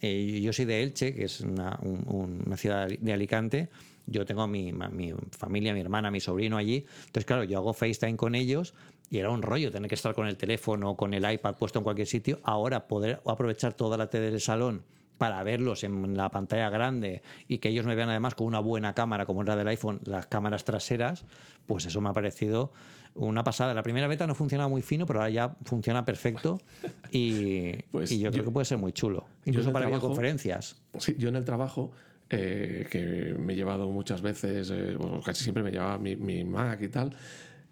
eh, yo soy de Elche, que es una, un- un- una ciudad de Alicante, yo tengo a mi, a mi familia, mi hermana, mi sobrino allí. Entonces, claro, yo hago FaceTime con ellos y era un rollo tener que estar con el teléfono, con el iPad puesto en cualquier sitio. Ahora poder aprovechar toda la tele del salón para verlos en la pantalla grande y que ellos me vean además con una buena cámara como es la del iPhone, las cámaras traseras, pues eso me ha parecido una pasada. La primera beta no funcionaba muy fino, pero ahora ya funciona perfecto y, Pues y yo, creo que puede ser muy chulo. Incluso para trabajo- videoconferencias. Sí, yo en el trabajo, eh, que me he llevado muchas veces, eh, bueno, casi siempre me llevaba mi, mi Mac y tal,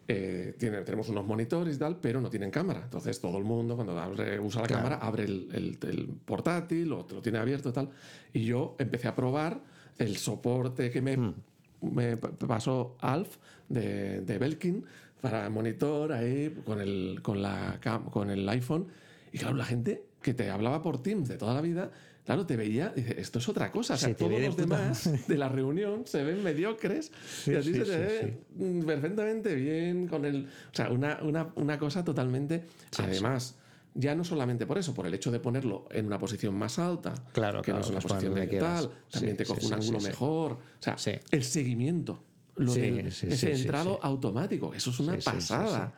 eh, tiene- tenemos unos monitores y tal, pero no tienen cámara. Entonces todo el mundo cuando abre- usa la Claro. cámara abre el, el- el portátil o lo tiene abierto y tal. Y yo empecé a probar el soporte que me, Hmm. me pasó Alf de, de Belkin para monitor ahí con el, con, la, con el iPhone. Y claro, la gente que te hablaba por Teams de toda la vida, claro, te veía y dice, esto es otra cosa. O sea, Se todos de los puta demás de la reunión se ven mediocres y a ti sí, se te sí, ve mm, perfectamente bien con el... O sea, una, una, una cosa totalmente... Además, ya no solamente por eso, por el hecho de ponerlo en una posición más alta, Claro, que no claro, es una posición de tal, también Sí, te coge sí, un sí, ángulo sí, sí. mejor. O sea, Sí. el seguimiento. Lo Sí, sí, ese sí, sí, entrado sí. automático, eso es una Sí, sí, sí, pasada.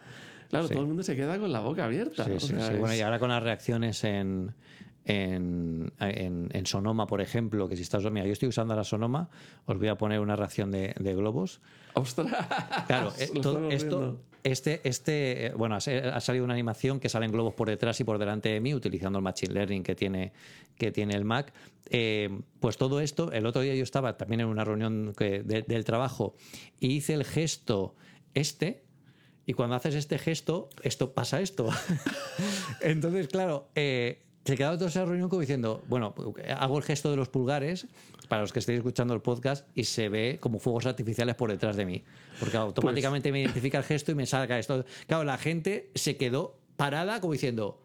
Claro, Sí. todo el mundo se queda con la boca abierta. Sí, o sí, sea, sí. Bueno, es- y ahora con las reacciones en, en, en- en Sonoma, por ejemplo, que si estás. Mira, yo estoy usando la Sonoma, os voy a poner una reacción de, de globos. ¡Ostras! Claro, eh, todo esto, este, este, eh, bueno, ha salido una animación que salen globos por detrás y por delante de mí, utilizando el machine learning que tiene, que tiene el Mac. Eh, pues todo esto, el otro día yo estaba también en una reunión que- de- del trabajo y hice el gesto este. Y cuando haces este gesto, esto pasa esto. Entonces, claro, eh, se quedaba toda esa reunión como diciendo, bueno, hago el gesto de los pulgares para los que estéis escuchando el podcast y se ve como fuegos artificiales por detrás de mí. Porque automáticamente me identifica el gesto y me salga esto. Claro, la gente se quedó parada como diciendo...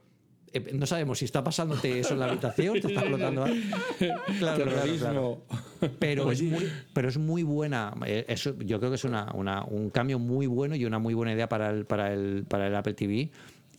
eh, No sabemos si está pasándote eso en la habitación, te está flotando. algo". Claro, claro, claro. Pero es, muy, pero es muy buena. eh, eso, yo creo que es una, una- un cambio muy bueno y una muy buena idea para el, para el, para el Apple TV.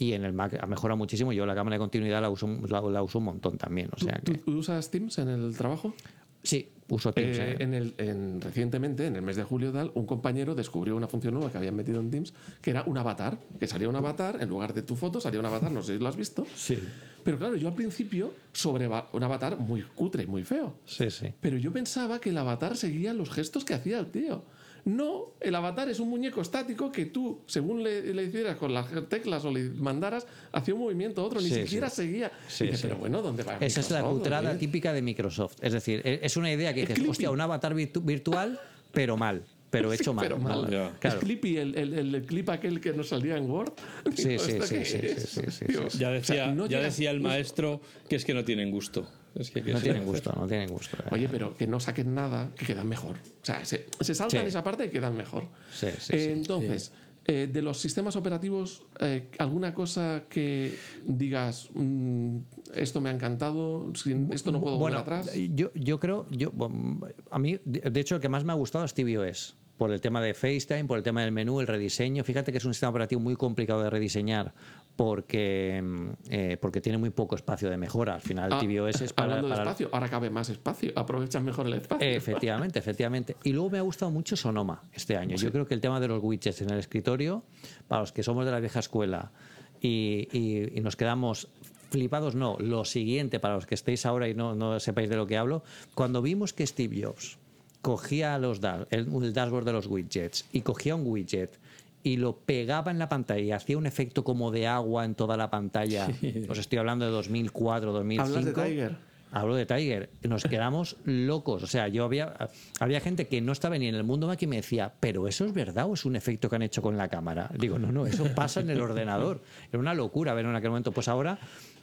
Y en el Mac ha mejorado muchísimo. Yo la cámara de continuidad la uso, la, la uso un montón también. O sea ¿Tú, que, tú usas Teams en el trabajo? sí, uso Teams. Eh, eh. en el, en- recientemente, en el mes de julio, tal, un compañero descubrió una función nueva que habían metido en Teams, que era un avatar, que salía un avatar, en lugar de tu foto salía un avatar, no sé si lo has visto. Sí, Pero claro, yo al principio, sobre un avatar muy cutre, muy feo. sí, sí. Pero yo pensaba que el avatar seguía los gestos que hacía el tío. No, el avatar es un muñeco estático que tú, según le, le hicieras con las teclas o le mandaras, hacía un movimiento a otro, ni Sí, siquiera sí. seguía. Sí, dice. Pero bueno, ¿dónde va? Esa es la cutrada típica de Microsoft. Es decir, e- es una idea que dices, Clippy. hostia, un avatar virtu- virtual pero mal. Pero hecho mal. Pero mal. Es Claro. Clippy, el, el, el- el clip aquel que nos salía en Word. Sí, sí, ¿esto sí, es? Ya no decía el maestro que es que no tienen gusto. Es que, que No tienen gusto, no tienen gusto. eh. Oye, pero que no saquen nada, que quedan mejor. O sea, se, se saltan Sí. esa parte y quedan mejor. Sí, sí, Eh, sí. entonces, eh, de los sistemas operativos, eh, ¿alguna cosa que digas, mm, esto me ha encantado, sin- esto no puedo volver atrás? Yo, yo creo, yo, bueno, a mí, de de hecho, el que más me ha gustado es tvOS. Por el tema de FaceTime, por el tema del menú, el rediseño. Fíjate que es un sistema operativo muy complicado de rediseñar porque, mm, eh, porque tiene muy poco espacio de mejora. Al final, Ah, tvOS es para. Hablando de para- espacio, ahora cabe más espacio, aprovechan mejor el espacio. Efectivamente, efectivamente. Y luego me ha gustado mucho Sonoma este año. Yo creo que el tema de los widgets en el escritorio, para los que somos de la vieja escuela y, y- y nos quedamos flipados, no, lo siguiente, para los que estéis ahora y no, no sepáis de lo que hablo, cuando vimos que Steve Jobs cogía los da- el, el dashboard de los widgets y cogía un widget y lo pegaba en la pantalla y hacía un efecto como de agua en toda la pantalla. Os estoy hablando de 2004, 2005. Hablas de Tiger. Hablo de Tiger. Nos quedamos locos. O sea, yo había, había gente que no estaba ni en el mundo Mac y me decía, pero eso es verdad o es un efecto que han hecho con la cámara. Digo, no, no, eso pasa en el ordenador. Era una locura ver en aquel momento. Pues ahora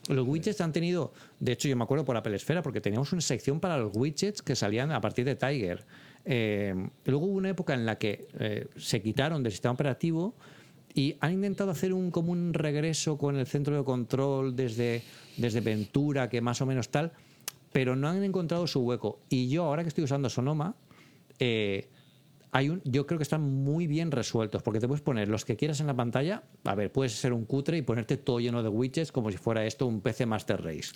los widgets han tenido, de hecho yo me acuerdo por Apple Esfera, porque teníamos una sección para los widgets que salían a partir de Tiger. Eh, luego hubo una época en la que eh, se quitaron del sistema operativo y han intentado hacer un como un regreso con el centro de control desde, desde Ventura, que más o menos tal, pero no han encontrado su hueco. Y yo, ahora que estoy usando Sonoma, eh, hay un, yo creo que están muy bien resueltos, porque te puedes poner los que quieras en la pantalla. A ver, puedes ser un cutre y ponerte todo lleno de widgets como si fuera esto un PC Master Race.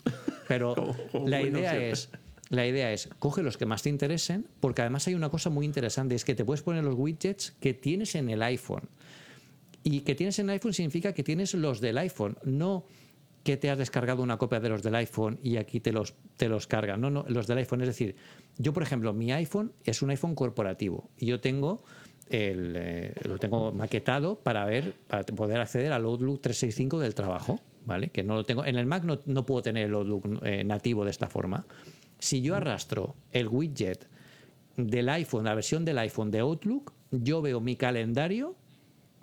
Pero la idea 7. es. La idea es, coge los que más te interesen, porque además hay una cosa muy interesante, es que te puedes poner los widgets que tienes en el iPhone. Y que tienes en el iPhone significa que tienes los del iPhone, no que te has descargado una copia de los del iPhone y aquí te los, te los cargan. No, no, los del iPhone. Es decir, yo, por ejemplo, mi iPhone es un iPhone corporativo y yo tengo el, eh, lo tengo maquetado para ver, para poder acceder al Outlook 365 del trabajo, ¿vale? Que no lo tengo. En el Mac no, no puedo tener el Outlook eh, nativo de esta forma. Si yo arrastro el widget del iPhone, la versión del iPhone de Outlook, yo veo mi calendario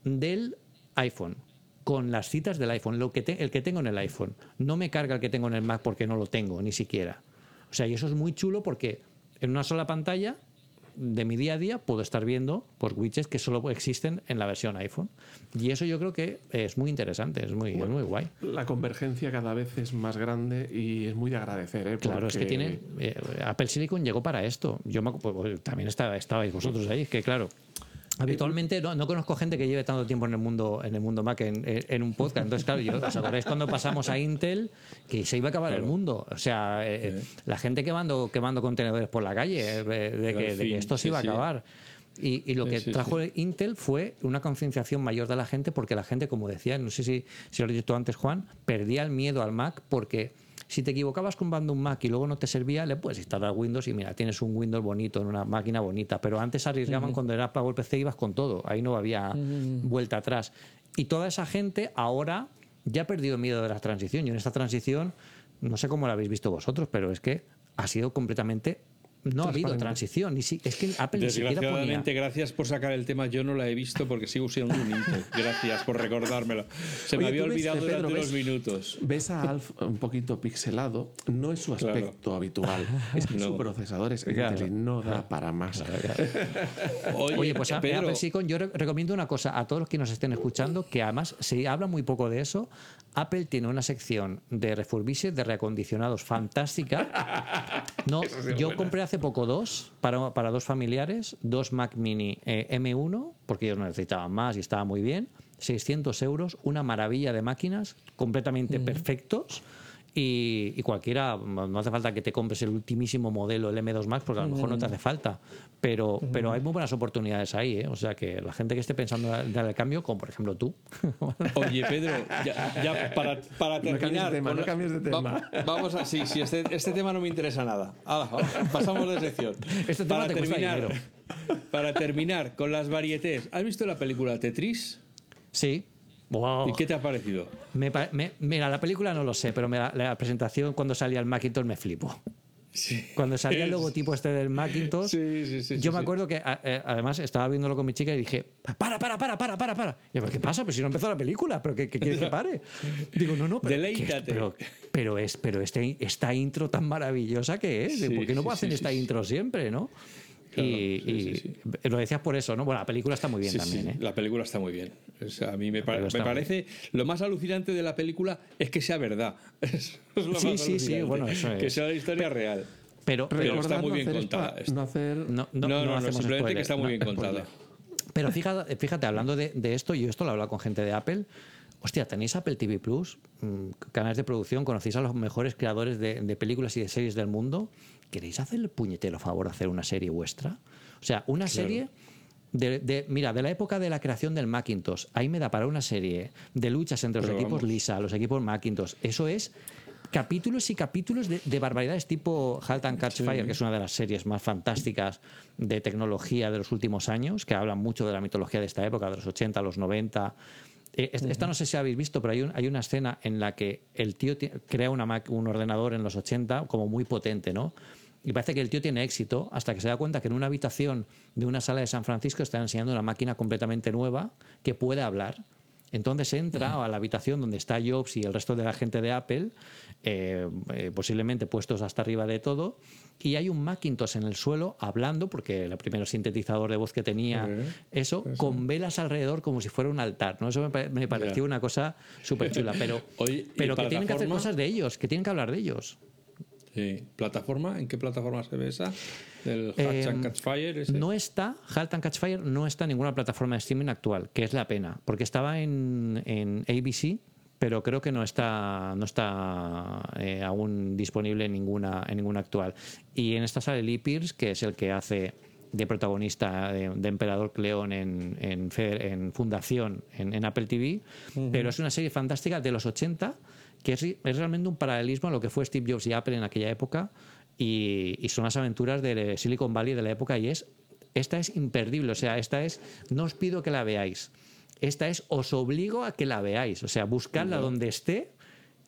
del iPhone con las citas del iPhone, lo que el que tengo en el iPhone. No me carga el que tengo en el Mac porque no lo tengo, ni siquiera. O sea, y eso es muy chulo porque en una sola pantalla de mi día a día puedo estar viendo pues, widgets que solo existen en la versión iPhone. Y eso yo creo que es muy interesante, es muy, es muy guay. La convergencia cada vez es más grande y es muy de agradecer. ¿eh? Claro, es que tiene. eh, Apple Silicon llegó para esto. Yo me pues, también estaba, estabais vosotros ahí, que claro. Habitualmente no, no conozco gente que lleve tanto tiempo en el mundo en el mundo Mac en, en un podcast. Entonces, claro, yo, ¿os acordáis cuando pasamos a Intel que se iba a acabar el mundo? O sea, eh, la gente quemando, quemando contenedores por la calle, eh, de, que, de esto se sí, iba a acabar. Y, y lo que sí, trajo Intel fue una concienciación mayor de la gente porque la gente, como decía, no sé si, si lo has dicho antes, Juan, perdía el miedo al Mac porque si te equivocabas comprando un Mac y luego no te servía, le puedes instalar Windows y mira, tienes un Windows bonito en una máquina bonita. Pero antes arriesgaban cuando era para PC, ibas con todo. Ahí no había vuelta atrás. Y toda esa gente ahora ya ha perdido miedo de la transición. Y en esta transición, no sé cómo la habéis visto vosotros, pero es que ha sido completamente. No ha habido transición. Ni si- es que Apple ni siquiera ponía. Gracias por sacar el tema. Yo no la he visto porque sigo siendo un Intel. Gracias por recordármelo. Se me Oye, había tú ves, olvidado eh, Pedro, durante ves- unos minutos. Ves a Alf un poquito pixelado, no es su Claro. aspecto habitual, es que su No. procesador es Claro. Intel y no da para más. Oye, pues a- Pedro, Apple Silicon, yo re- recomiendo una cosa a todos los que nos estén escuchando, que además se habla muy poco de eso. Apple tiene una sección de refurbished, de reacondicionados fantástica. No, yo compré hace poco dos para, para dos familiares, dos Mac Mini eh, M1, porque ellos no necesitaban más y estaba muy bien. 600 euros, una maravilla de máquinas, completamente perfectos. Y, y cualquiera, no hace falta que te compres el ultimísimo modelo, el M2 Max, porque a lo mejor no te hace falta. Pero, pero hay muy buenas oportunidades ahí, ¿eh? O sea que la gente que esté pensando en dar el cambio, como por ejemplo tú, Oye, Pedro, ya, ya para, para No cambies de terminar. tema, no cambies de tema. Va- vamos a. Sí, sí, este, este tema no me interesa nada. Hala, pasamos de sección. Este tema para te cuesta terminar, dinero. para terminar con las varietés. ¿Has visto la película Tetris? sí. Wow. ¿Y qué te ha parecido? Me me- mira, la película no lo sé, pero me la, la presentación cuando salía el Macintosh me flipo. Cuando salía el logotipo este del Macintosh, Sí, sí, sí, yo sí, me sí. acuerdo que eh, además estaba viéndolo con mi chica y dije, para, para, para, para, para, para. Y yo, ¿pero qué pasa? Pues si no empezó la película, ¿pero qué, qué quieres que pare? Digo, no, no, pero, Deleítate. ¿qué- pero, pero es, pero este, esta intro tan maravillosa que es, Sí, ¿por qué no sí, hacen sí, esta sí, sí. intro siempre, no? Claro, y sí, y lo decías por eso, ¿no? Bueno, la película está muy bien Sí, también, sí, ¿eh? La película está muy bien. O sea, a mí me, pa- película me parece lo más alucinante de la película es que sea verdad. Eso es lo Sí, más sí, sí, alucinante. bueno, eso Que es. sea la historia real. Pero, pero, está muy no bien contada. No hacer... no, No, no, no, simplemente que está muy no. bien contada. Pero fíjate, fíjate hablando de, de esto, yo esto lo he hablado con gente de Apple. Hostia, tenéis Apple TV Plus, mm, canales de producción, conocéis a los mejores creadores de, de películas y de series del mundo. ¿Queréis hacer el puñetero favor de hacer una serie vuestra? O sea, una serie. De, de- mira, de la época de la creación del Macintosh, ahí me da para una serie de luchas entre los equipos. Lisa, los equipos Macintosh. Eso es capítulos y capítulos de, de barbaridades tipo Halt and Catch Fire, que es una de las series más fantásticas de tecnología de los últimos años, que hablan mucho de la mitología de esta época, de los 80, los 90. Eh, es- Esta no sé si habéis visto, pero hay, un- hay una escena en la que el tío crea una Mac- un ordenador en los 80 como muy potente, ¿no? Y parece que el tío tiene éxito hasta que se da cuenta que en una habitación de una sala de San Francisco están enseñando una máquina completamente nueva que puede hablar. Entonces entra a la habitación donde está Jobs y el resto de la gente de Apple, eh, eh, posiblemente puestos hasta arriba de todo, y hay un Macintosh en el suelo hablando, porque el primer sintetizador de voz que tenía, eso, con velas alrededor como si fuera un altar. ¿no? Eso me, me pareció una cosa súper chula, pero, Oye, ¿y pero que tienen que hacer cosas de ellos, que tienen que hablar de ellos. Sí. ¿Plataforma? ¿En qué plataforma se ve esa? ¿Del Eh, Hatch and Catch Fire? ese? No está, Halt and Catch Fire no está en ninguna plataforma de streaming actual, que es la pena, porque estaba en, en ABC, pero creo que no está, no está eh, aún disponible en ninguna, en ninguna actual. Y en esta sale Lee Pierce, que es el que hace de protagonista de, de Emperador Cleón en, en, en Fundación, en, en Apple TV, pero es una serie fantástica de los 80 que es, es realmente un paralelismo a lo que fue Steve Jobs y Apple en aquella época y, y son las aventuras de Silicon Valley de la época y es esta es imperdible, o sea, esta es no os pido que la veáis. Esta es os obligo a que la veáis, o sea, buscadla donde esté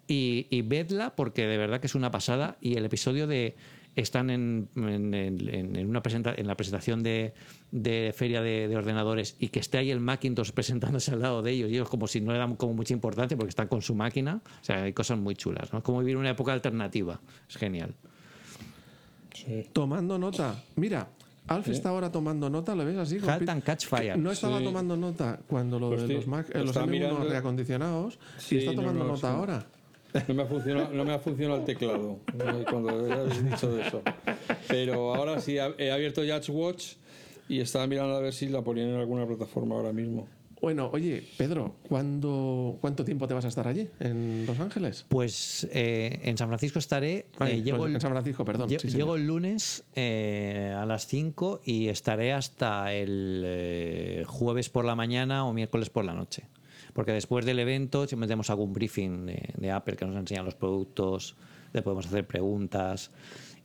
y, y vedla porque de verdad que es una pasada y el episodio de están en, en, en- en una presenta, en la presentación de, de feria de, de ordenadores y que esté ahí el Macintosh presentándose al lado de ellos y ellos como si no le dan como mucha importancia porque están con su máquina o sea hay cosas muy chulas ¿no? es como vivir una época alternativa es genial Tomando nota. Mira, Alf está ahora tomando nota, ¿lo ves así? con Halt pit- and Catch Fire. No estaba Sí. tomando nota cuando lo Pues de sí, los, Mac, eh, lo los estaba M1 mirando. reacondicionados Sí, y está no, tomando no, nota sí. ahora. No me ha funcionado, no me ha funcionado el teclado eh, cuando habéis dicho de eso. Pero ahora sí he abierto Judge Watch y estaba mirando a ver si la ponían en alguna plataforma ahora mismo. Bueno, oye, Pedro, ¿cuándo, ¿cuánto tiempo te vas a estar allí, en Los Ángeles? pues eh, en San Francisco estaré Ay, eh, llego pues el- en San Francisco, perdón. Lle- sí, Llego señor. el lunes eh, a las 5 y estaré hasta el eh, jueves por la mañana o miércoles por la noche. Porque después del evento siempre tenemos algún briefing de, de Apple que nos enseñan los productos, le podemos hacer preguntas.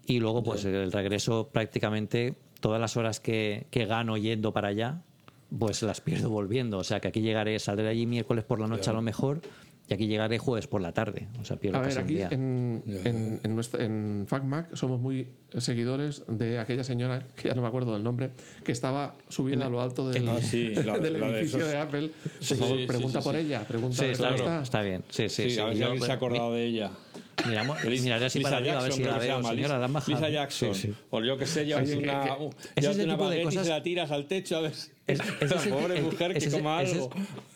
Y luego, pues el regreso prácticamente todas las horas que, que gano yendo para allá, pues las pierdo volviendo. O sea que aquí llegaré, saldré de allí miércoles por la noche a lo mejor y aquí llegaré jueves por la tarde. O sea, pierdo A ver, aquí día. en, en, en, nuestra- en FacMac somos muy seguidores de aquella señora, que ya no me acuerdo del nombre, que estaba subida a lo alto del, Ah, sí, la- del la de edificio esos- de Apple. Por Sí, favor, sí, pregunta sí, por sí. ella, pregunta Sí, por está está. está bien. Sí, sí, Sí, sí. a ver si alguien se ha acordado de ella. Miramos- miraré así para arriba a ver si la veo. llama, Señora, Lisa- la han bajado. Lisa Jackson. Sí, sí. O yo que sé, llevas Oye, una, una tipo de baguette y se la tiras al techo a ver si Es, es ese- pobre el- mujer que ese- coma ese- algo.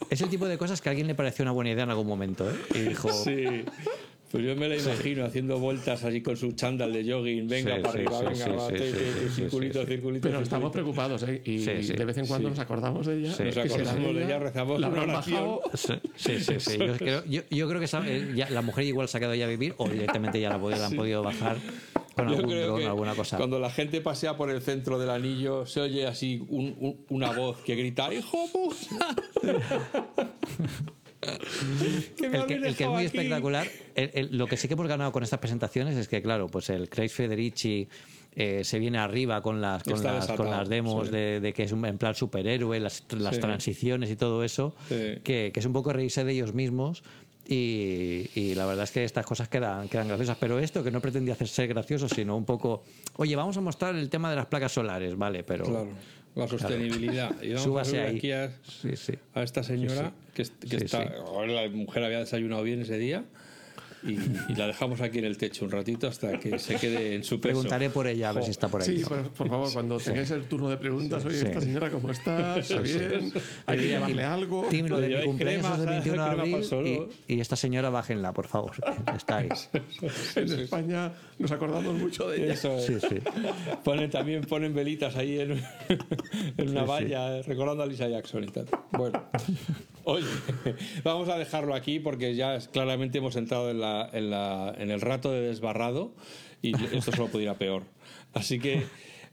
Es el tipo de cosas que a alguien le pareció una buena idea en algún momento, ¿eh? Y dijo, Sí. Pues yo me la imagino haciendo vueltas así con su chándal de jogging. Venga, Sí, para sí, arriba, sí, venga, sí, va, sí, te- sí, te- sí, te- sí, circulito, circulito, Pero estamos preocupados, ¿eh? Y Sí, sí. de vez en cuando Sí. nos acordamos de ella. Sí. Nos acordamos de ella, rezamos la una oración. bajado. Sí, sí, sí. sí. Yo, creo, yo, yo creo que esa- eh, ya la mujer igual se ha quedado ya a vivir o directamente ya la, la han podido bajar con Yo algún creo dron que o alguna cosa. Cuando la gente pasea por el centro del anillo, se oye así un- un- una voz que grita: ¡Hijo puta! Que me El que, habéis el que es muy aquí. espectacular, el- el- lo que sí que hemos ganado con estas presentaciones es que, claro, pues el Craig Federici eh, se viene arriba con las, con las, con las demos sí. de, de que es un, en plan superhéroe, las, las Sí. transiciones y todo eso, Sí. que, que es un poco reírse de ellos mismos. Y, y la verdad es que estas cosas quedan, quedan graciosas. Pero esto que no pretendía hacer ser gracioso, sino un poco, oye, vamos a mostrar el tema de las placas solares, vale, pero Claro, la sostenibilidad. Y vamos Súbase a ahí. aquí a, Sí, sí. a esta señora que, est- que Sí, está. sí. la mujer había desayunado bien ese día y, y la dejamos aquí en el techo un ratito hasta que se quede en su peso. preguntaré por ella a ver si está por ahí. Sí, por, por favor, cuando tengáis el turno de preguntas, oye, Sí. esta señora, ¿cómo está? ¿Está bien? ¿Hay que llevarle algo? Tim, lo de mi cumpleaños es el ¿sabes? 21 de abril y, y esta señora bájenla, por favor. Está ahí. En España nos acordamos mucho de ella. Eso es. Sí, sí. Ponen, también ponen velitas ahí en, en una Sí, valla, eh, recordando a Lisa Jackson y tal. Bueno, oye, vamos a dejarlo aquí porque ya claramente hemos entrado en, la, en, la- en el rato de desbarrado y esto solo puede ir a peor. Así que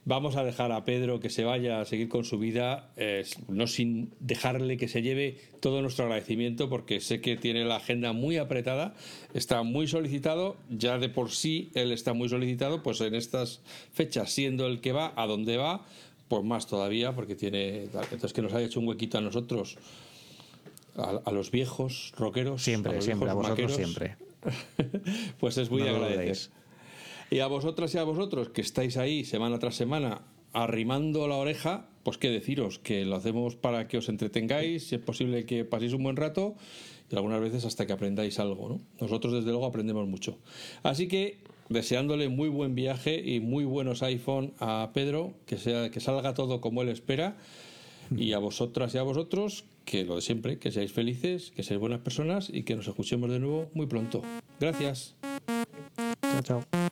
vamos a dejar a Pedro que se vaya a seguir con su vida, eh, no sin dejarle que se lleve todo nuestro agradecimiento porque sé que tiene la agenda muy apretada, está muy solicitado, ya de por sí él está muy solicitado, pues en estas fechas, siendo el que va, a donde va, pues más todavía porque tiene, entonces que nos haya hecho un huequito a nosotros. A, a los viejos rockeros, Siempre, los siempre, a vosotros maqueros, siempre. pues es muy No agradecer. Y a vosotras y a vosotros que estáis ahí semana tras semana arrimando la oreja, pues qué deciros, que lo hacemos para que os entretengáis, si es posible que paséis un buen rato y algunas veces hasta que aprendáis algo, ¿no? Nosotros desde luego aprendemos mucho. Así que deseándole muy buen viaje y muy buenos iPhone a Pedro, que sea que salga todo como él espera y a vosotras y a vosotros que lo de siempre, que seáis felices, que seáis buenas personas y que nos escuchemos de nuevo muy pronto. Gracias. Chao, chao.